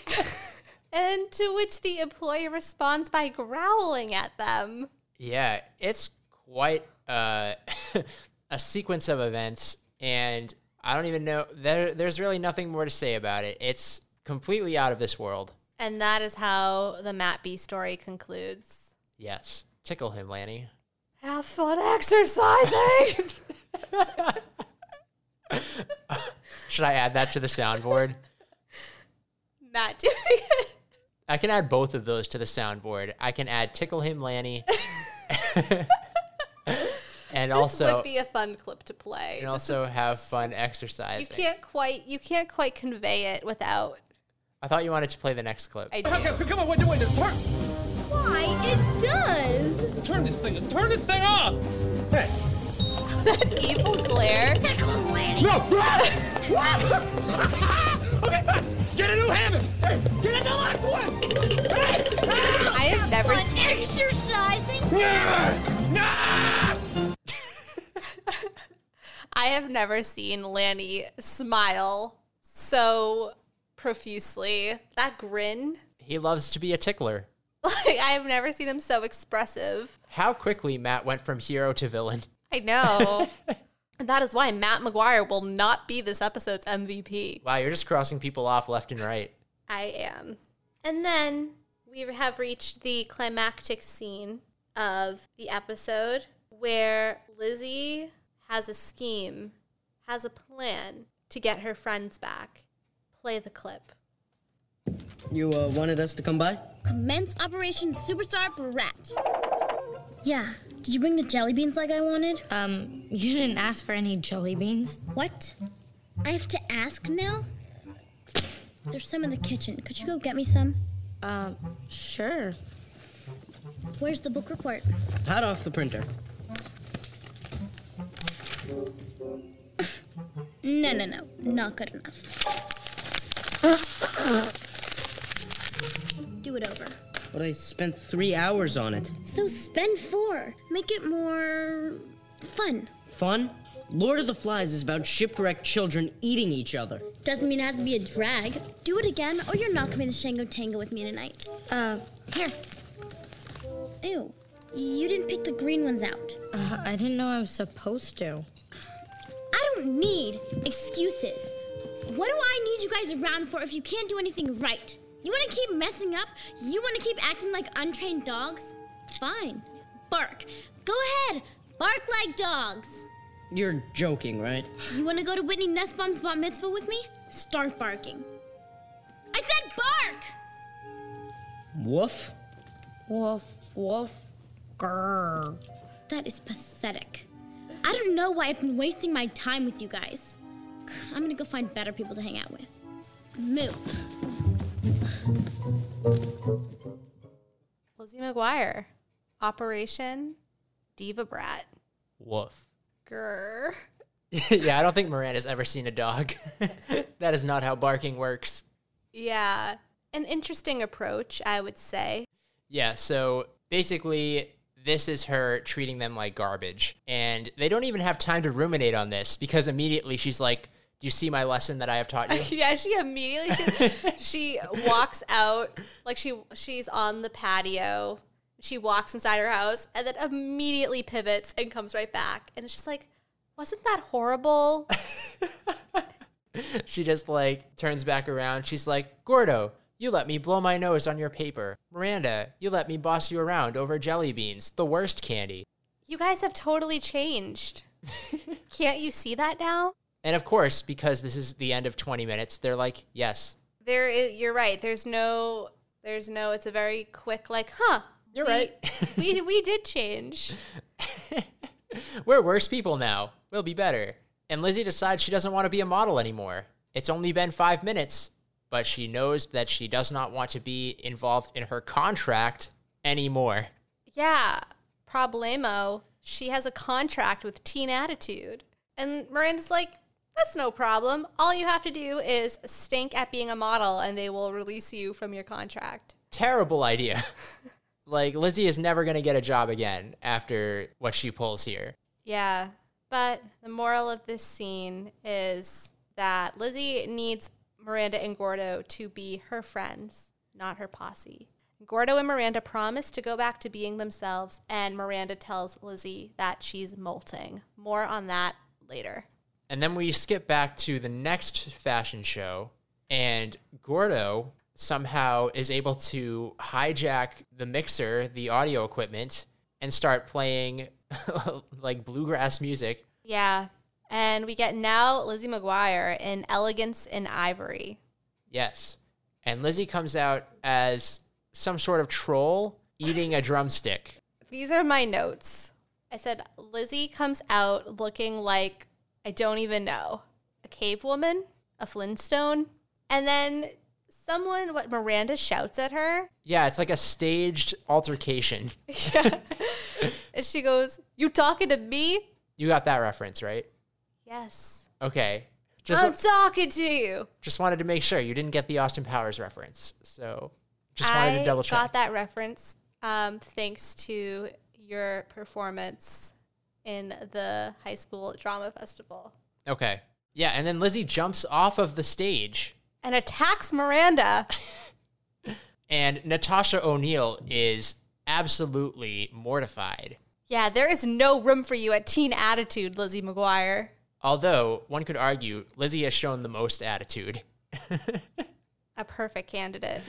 [LAUGHS] and to which the employee responds by growling at them. yeah, it's quite uh, [LAUGHS] a sequence of events, and I don't even know. There, there's really nothing more to say about it. It's completely out of this world. And that is how the Matt B story concludes. Yes, tickle him, Lanny. Have fun exercising. [LAUGHS] Should I add that to the soundboard? Not doing it. I can add both of those to the soundboard. I can add tickle him, Lanny, [LAUGHS] and also This also would be a fun clip to play. and Just also have fun exercising. you can't quite you can't quite convey it without I thought you wanted to play the next clip. I do. Okay, come on, wait, wait, turn, Why? It does! turn this thing, turn this thing off. Hey, [LAUGHS] that Evil glare. [LAUGHS] Tickle him, Lanny! No! [LAUGHS] Okay, get a new hammock. Hey, get a new left one. Hey, ah, I have never Fun seen exercising! nah. I have never seen Lanny smile so profusely. That grin. He loves to be a tickler. [LAUGHS] Like I have never seen him so expressive. How quickly Matt went from hero to villain. I know. [LAUGHS] that is why Matt McGuire will not be this episode's MVP. Wow, you're just crossing people off left and right. I am. And then we have reached the climactic scene of the episode where Lizzie has a scheme, has a plan to get her friends back. Play the clip. You uh, wanted us to come by? Commence Operation Superstar Brat. Yeah. Did you bring the jelly beans like I wanted? Um, you didn't ask for any jelly beans. What? I have to ask now? There's some in the kitchen. Could you go get me some? Um, sure. Where's the book report? Hot off the printer. [LAUGHS] No, no, no. Not good enough. Do it over. But I spent three hours on it. So spend four. Make it more fun. Fun? Lord of the Flies is about shipwrecked children eating each other. Doesn't mean it has to be a drag. Do it again, or you're not coming to Shango Tango with me tonight. Uh, Here. Ew. You didn't pick the green ones out. uh, I didn't know I was supposed to. I don't need excuses. What do I need you guys around for if you can't do anything right? You want to keep messing up? You want to keep acting like untrained dogs? Fine. Bark. Go ahead. Bark like dogs. You're joking, right? You want to go to Whitney Nussbaum's bat mitzvah with me? Start barking. I said bark! Woof? Woof, woof, grrr. That is pathetic. I don't know why I've been wasting my time with you guys. I'm gonna go find better people to hang out with. Move. Lizzie McGuire, Operation Diva Brat. Woof. Grr. [LAUGHS] yeah, I don't think Miranda's ever seen a dog. [LAUGHS] that is not how barking works. Yeah, an interesting approach, I would say. Yeah, so basically, this is her treating them like garbage. And they don't even have time to ruminate on this because immediately she's like, Do you see my lesson that I have taught you? [LAUGHS] yeah, she immediately she, [LAUGHS] she walks out like she she's on the patio. She walks inside her house and then immediately pivots and comes right back. And it's just like, wasn't that horrible? [LAUGHS] she just like turns back around. She's like, Gordo, you let me blow my nose on your paper. Miranda, you let me boss you around over jelly beans, the worst candy. you guys have totally changed. Can't you see that now? And of course, because this is the end of 20 minutes, they're like, Yes, There is you're right. There's no there's no it's a very quick like, huh. You're we- right. [LAUGHS] we we did change. [LAUGHS] we're worse people now. We'll be better. And Lizzie decides she doesn't want to be a model anymore. It's only been five minutes, but she knows that she does not want to be involved in her contract anymore. Yeah, problemo. She has a contract with Teen Attitude. And Miranda's like, that's no problem. All you have to do is stink at being a model and they will release you from your contract. Terrible idea. [LAUGHS] like, Lizzie is never going to get a job again after what she pulls here. Yeah, but the moral of this scene is that Lizzie needs Miranda and Gordo to be her friends, not her posse. Gordo and Miranda promise to go back to being themselves, and Miranda tells Lizzie that she's molting. More on that later. And then we skip back to the next fashion show, and Gordo somehow is able to hijack the mixer, the audio equipment, and start playing [LAUGHS] like bluegrass music. Yeah, and we get now Lizzie McGuire in Elegance in Ivory. Yes. And Lizzie comes out as some sort of troll eating a drumstick. These are my notes. I said Lizzie comes out looking like I don't even know a cave woman, a Flintstone, and then someone. What Miranda shouts at her, Yeah, it's like a staged altercation. [LAUGHS] yeah. and she goes, "You talking to me?" You got that reference, right? Yes, Okay. Just I'm talking to you. just wanted to make sure you didn't get the Austin Powers reference. So just wanted I to double check. got that reference um, thanks to your performance in the high school drama festival Okay. Yeah, and then Lizzie jumps off of the stage, and attacks Miranda. [LAUGHS] and Natasha O'Neill is absolutely mortified. Yeah, there is no room for you at Teen Attitude, Lizzie McGuire. Although, one could argue Lizzie has shown the most attitude. [LAUGHS] A perfect candidate.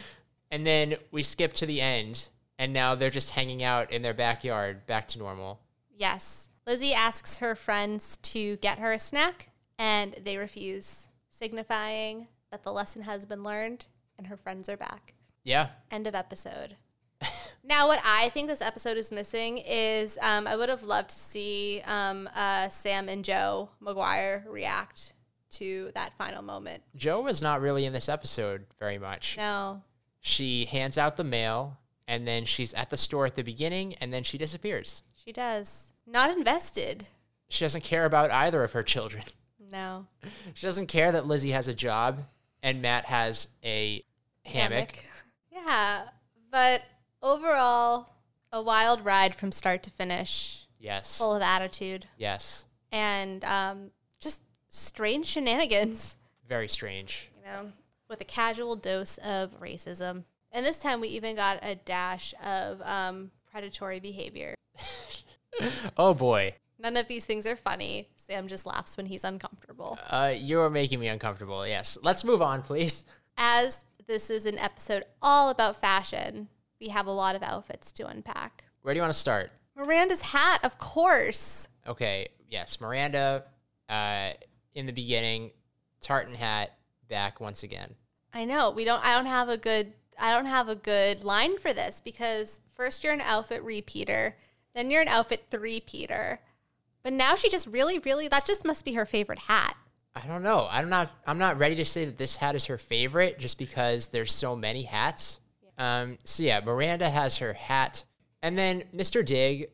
And then we skip to the end, and now they're just hanging out in their backyard, back to normal. Yes. Lizzie asks her friends to get her a snack, and they refuse, signifying that the lesson has been learned. and her friends are back. Yeah. End of episode. [LAUGHS] now, what I think this episode is missing is um, I would have loved to see um, uh, Sam and Jo McGuire react to that final moment. Joe was not really in this episode very much. No, She hands out the mail and then she's at the store at the beginning and then she disappears. she does. Not invested. She doesn't care about either of her children. [LAUGHS] No. She doesn't care that Lizzie has a job and Matt has a hammock. [LAUGHS] Yeah, but overall, a wild ride from start to finish, Yes. full of attitude Yes. and um, just strange shenanigans. Very strange. you know, with a casual dose of racism. And this time we even got a dash of um, predatory behavior. [LAUGHS] [LAUGHS] Oh boy. None of these things are funny. Sam just laughs when he's uncomfortable. Uh, you're making me uncomfortable. Yes. Let's move on, please. As this is an episode all about fashion, we have a lot of outfits to unpack. Where do you want to start? Miranda's hat, of course. Okay. Yes. Miranda, uh, in the beginning, tartan hat back once again. I know we don't. I don't have a good. I don't have a good line for this because first you're an outfit repeater, then you're an outfit three, Peter. but now she just really, really. That just must be her favorite hat. I don't know. I'm not. I'm not ready to say that this hat is her favorite, just because there's so many hats. Um. So yeah, Miranda has her hat, and then Mr. Dig.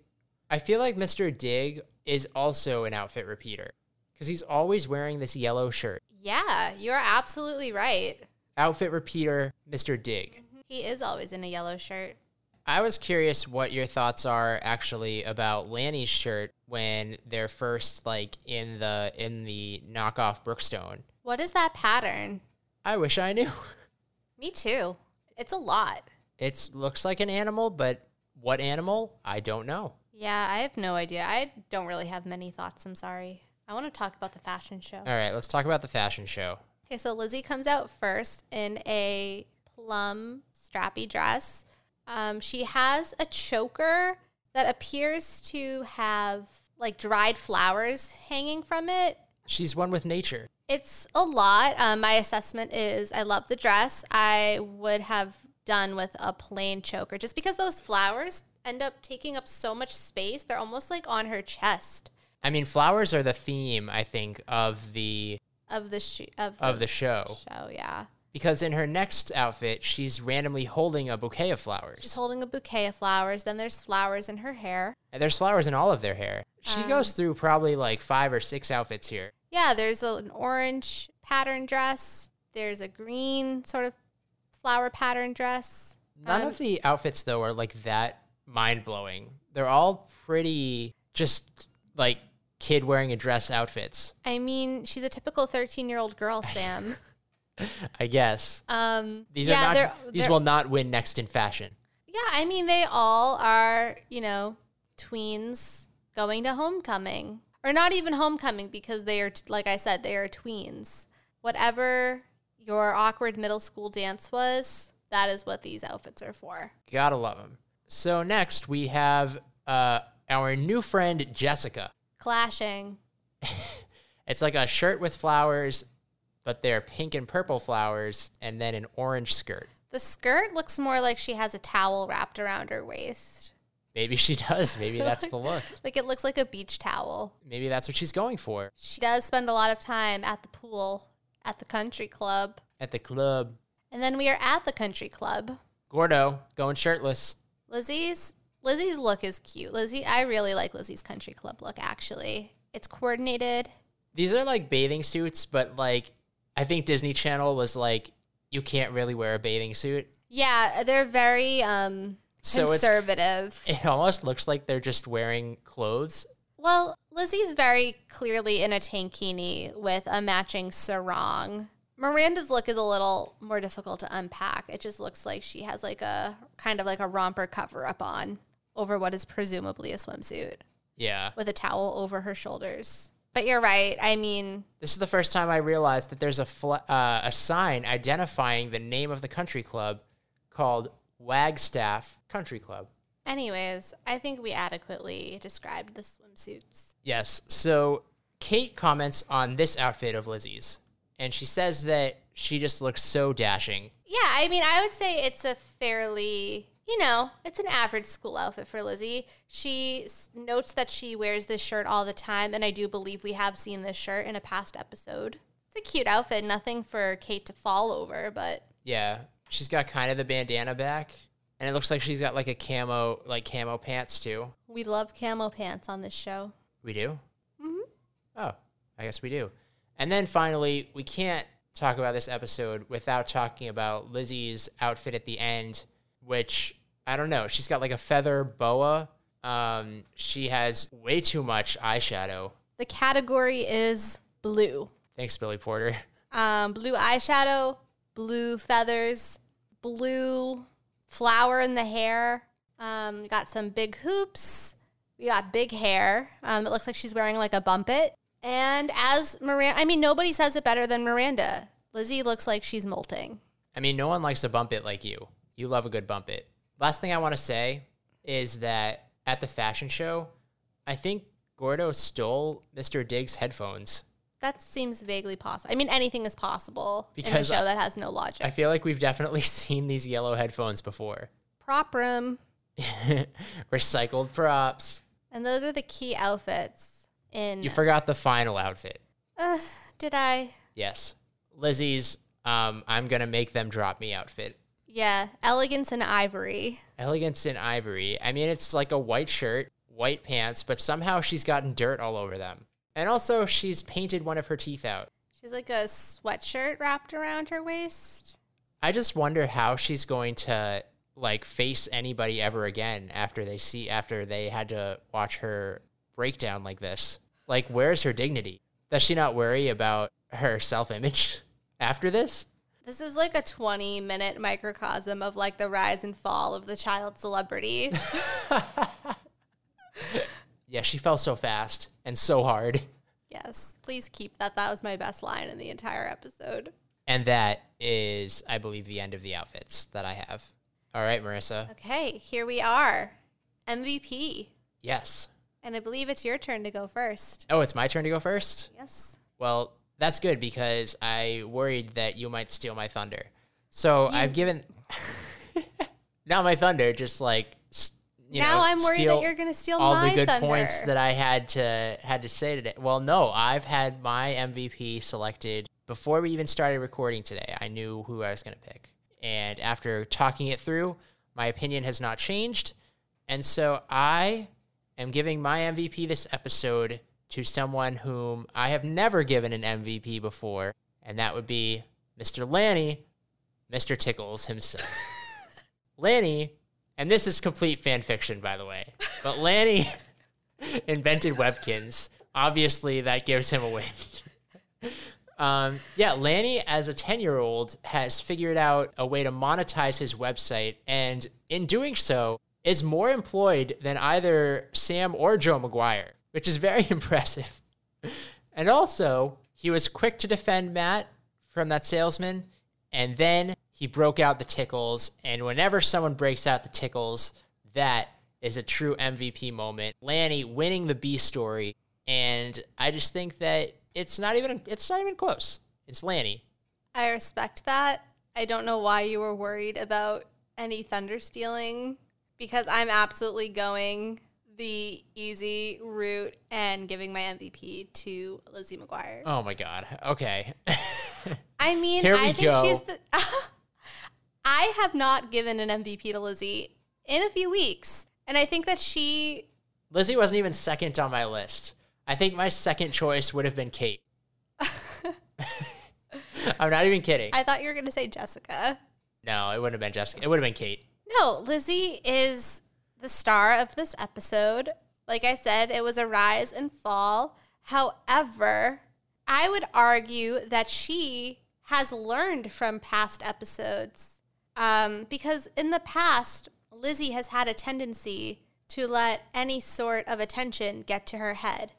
I feel like Mr. Dig is also an outfit repeater because he's always wearing this yellow shirt. Yeah, you're absolutely right. Outfit repeater, Mr. Dig. He is always in a yellow shirt. I was curious what your thoughts are actually about Lanny's shirt when they're first like in the in the knockoff Brookstone. What is that pattern? I wish I knew. Me too. It's a lot. It looks like an animal, but what animal? I don't know. Yeah, I have no idea. I don't really have many thoughts. I'm sorry. I want to talk about the fashion show. All right, let's talk about the fashion show. Okay, so Lizzie comes out first in a plum strappy dress. Um, she has a choker that appears to have like dried flowers hanging from it. She's one with nature. It's a lot. Um, my assessment is I love the dress. I would have done with a plain choker just because those flowers end up taking up so much space. They're almost like on her chest I mean, flowers are the theme, I think, of the of the sh- of, of the show. show. Yeah, Because in her next outfit, she's randomly holding a bouquet of flowers. she's holding a bouquet of flowers. Then there's flowers in her hair. And there's flowers in all of their hair. She goes through probably like five or six outfits here. Yeah, there's a, an orange pattern dress. There's a green sort of flower pattern dress. None Um, of the outfits though are like that mind blowing. They're all pretty just like kid wearing a dress outfits, I mean, she's a typical 13 year old girl, Sam. [LAUGHS] [LAUGHS] I guess. Um, These yeah, are not they're- these they're- will not win next in fashion. Yeah, I mean, they all are, you know, tweens going to homecoming. Or not even homecoming because they are, like I said, they are tweens. Whatever your awkward middle school dance was, that is what these outfits are for. Gotta love them. So next we have uh, our new friend Jessica. Clashing. [LAUGHS] It's like a shirt with flowers, but they're pink and purple flowers, and then an orange skirt. The skirt looks more like she has a towel wrapped around her waist. Maybe she does. Maybe that's the look. [LAUGHS] Like it looks like a beach towel. Maybe that's what she's going for She does spend a lot of time at the pool, at the country club. at the club. And then we are at the country club. Gordo going shirtless. Lizzie's Lizzie's look is cute. Lizzie, I really like Lizzie's country club look actually. It's coordinated. These are like bathing suits, but like I think Disney Channel was like, you can't really wear a bathing suit. Yeah, they're very um So conservative. It almost looks like they're just wearing clothes. well, Lizzie's very clearly in a tankini with a matching sarong. Miranda's look is a little more difficult to unpack. It just looks like she has like a kind of like a romper cover up on over what is presumably a swimsuit Yeah. with a towel over her shoulders. But you're right. I mean, This is the first time I realized that there's a fla- uh, a sign identifying the name of the country club called Wagstaff Country Club. anyways, I think we adequately described the swimsuits. Yes. So Kate comments on this outfit of Lizzie's, and she says that she just looks so dashing. Yeah, I mean, I would say it's a fairly, you know, it's an average school outfit for Lizzie. She s- notes that she wears this shirt all the time, and I do believe we have seen this shirt in a past episode. It's a cute outfit, nothing for Kate to fall over, but Yeah, she's got kind of the bandana back, and it looks like she's got like a camo, like camo pants too. we love camo pants on this show. We do. Mm-hmm. Oh, I guess we do. And then finally, we can't talk about this episode without talking about Lizzie's outfit at the end, which I don't know. She's got like a feather boa. Um, she has way too much eyeshadow. The category is blue. Thanks, Billy Porter. Um, blue eyeshadow, blue feathers, blue flower in the hair. Um, got some big hoops. We got big hair. Um, it looks like she's wearing like a bumpet. And as Miranda, I mean, nobody says it better than Miranda. Lizzie looks like she's molting. I mean, no one likes a bump it like you. You love a good bump it. Last thing I want to say is that at the fashion show, I think Gordo stole Mr. Dig's headphones. That seems vaguely possible. I mean, anything is possible Because in a show that has no logic. I feel like we've definitely [LAUGHS] seen these yellow headphones before. Prop room. [LAUGHS] Recycled props. And those are the key outfits in. You forgot the final outfit. uh, did I? Yes. Lizzie's um, I'm gonna make them drop me outfit. Yeah, elegance and ivory. Elegance in ivory. I mean it's like a white shirt, white pants, but somehow she's gotten dirt all over them. And also she's painted one of her teeth out. She's like a sweatshirt wrapped around her waist. I just wonder how she's going to like face anybody ever again after they see after they had to watch her breakdown like this. Like where's her dignity? Does she not worry about her self-image [LAUGHS] after this? This is like a 20 minute microcosm of like the rise and fall of the child celebrity. [LAUGHS] Yeah, she fell so fast and so hard. yes, please keep that. That was my best line in the entire episode. And that is, I believe, the end of the outfits that I have. All right, Marisa. Okay, here we are. MVP. Yes. And I believe it's your turn to go first. Oh, it's my turn to go first? Yes. Well, that's good because I worried that you might steal my thunder. So I've given. [LAUGHS] Not my thunder, just like. You now know, I'm worried that you're going to steal all my the good thunder. points that I had to had to say today. Well, no, I've had my MVP selected before we even started recording today. I knew who I was going to pick, and after talking it through, my opinion has not changed, and so I am giving my MVP this episode to someone whom I have never given an MVP before, and that would be Mr. Lanny, Mr. Tickles himself. [LAUGHS] Lanny, and this is complete fan fiction, by the way, but Lanny [LAUGHS] invented Webkinz. Obviously, that gives him a win. [LAUGHS] um, yeah, Lanny, as a 10 year old, has figured out a way to monetize his website, and in doing so, is more employed than either Sam or Jo McGuire, which is very [LAUGHS] impressive. And also, he was quick to defend Matt from that salesman, and then he broke out the tickles. And whenever someone breaks out the tickles, that is a true MVP moment. Lanny winning the B story, and I just think that it's not even it's not even close. It's Lanny. I respect that. I don't know why you were worried about any thunder stealing because I'm absolutely going the easy route and giving my MVP to Lizzie McGuire. Oh my god. Okay. [LAUGHS] I mean, Here we I think go. she's the. [LAUGHS] I have not given an MVP to Lizzie in a few weeks. And I think that she. Lizzie wasn't even second on my list. I think my second choice would have been Kate. [LAUGHS] I'm not even kidding. I thought you were going to say Jessica. no, it wouldn't have been Jessica. It would have been Kate. No, Lizzie is the star of this episode. Like I said, it was a rise and fall. However, I would argue that she has learned from past episodes. Um, because in the past, Lizzie has had a tendency to let any sort of attention get to her head.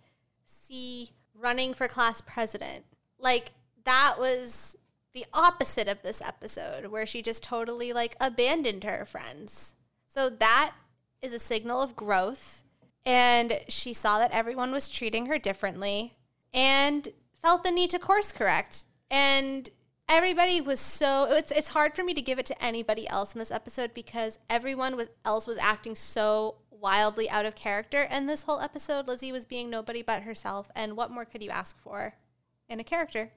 See, running for class president. Like, that was the opposite of this episode where she just totally like abandoned her friends. So that is a signal of growth and she saw that everyone was treating her differently and felt the need to course correct. And everybody was so it's it's hard for me to give it to anybody else in this episode because everyone was else was acting so wildly out of character and this whole episode Lizzie was being nobody but herself and what more could you ask for in a character?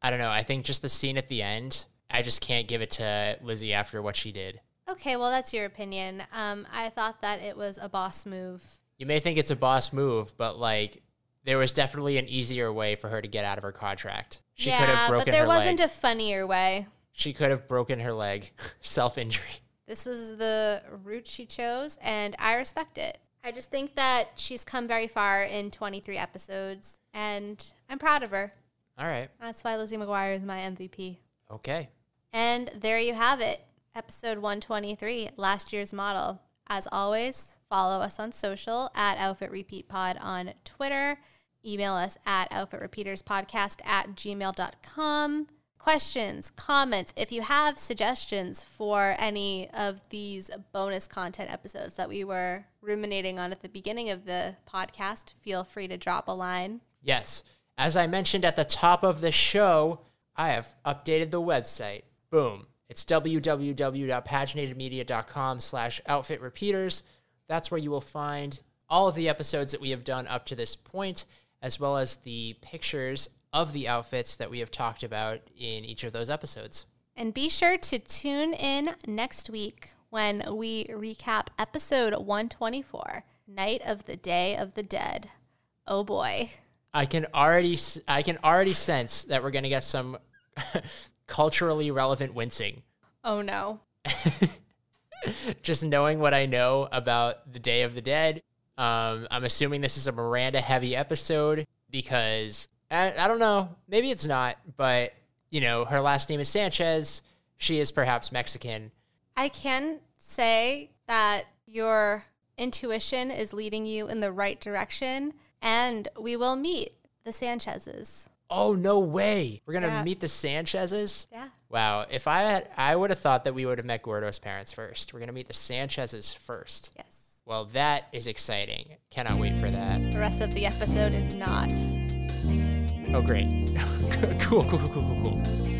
I don't know. I think just the scene at the end, I just can't give it to Lizzie after what she did. Okay, well that's your opinion. Um, I thought that it was a boss move. You may think it's a boss move, but like there was definitely an easier way for her to get out of her contract. She could have yeah, broken but there her wasn't leg. a funnier way. she could have broken her leg, [LAUGHS] self injury. This was the route she chose, and I respect it. I just think that she's come very far in 23 episodes, and I'm proud of her. All right. That's why Lizzie McGuire is my MVP. Okay. And there you have it, episode 123, last year's model. As always, follow us on social at Outfit Repeat Pod on Twitter. Email us at outfitrepeaterspodcast at gmail.com. Questions, comments, if you have suggestions for any of these bonus content episodes that we were ruminating on at the beginning of the podcast, feel free to drop a line. Yes. As I mentioned at the top of the show, I have updated the website. Boom. It's www.paginatedmedia.com slash outfit repeaters. That's where you will find all of the episodes that we have done up to this point, as well as the pictures of the outfits that we have talked about in each of those episodes. And be sure to tune in next week when we recap episode 124, Night of the Day of the Dead. Oh boy. I can already I can already sense that we're going to get some [LAUGHS] culturally relevant wincing. Oh no. [LAUGHS] just knowing what I know about the Day of the Dead. Um, I'm assuming this is a Miranda heavy episode because I, I don't know, maybe it's not, but you know, her last name is Sanchez. She is perhaps Mexican. I can say that your intuition is leading you in the right direction, and we will meet the Sanchez's. Oh no way! We're gonna Yeah. meet the Sanchez's. Yeah. Wow, if I had, I would have thought that we would have met Gordo's parents first. We're gonna meet the Sanchez's first. Yes. Well, that is exciting. Cannot wait for that. The rest of the episode is not. Oh, great. [LAUGHS] cool, cool, cool, cool, cool, cool.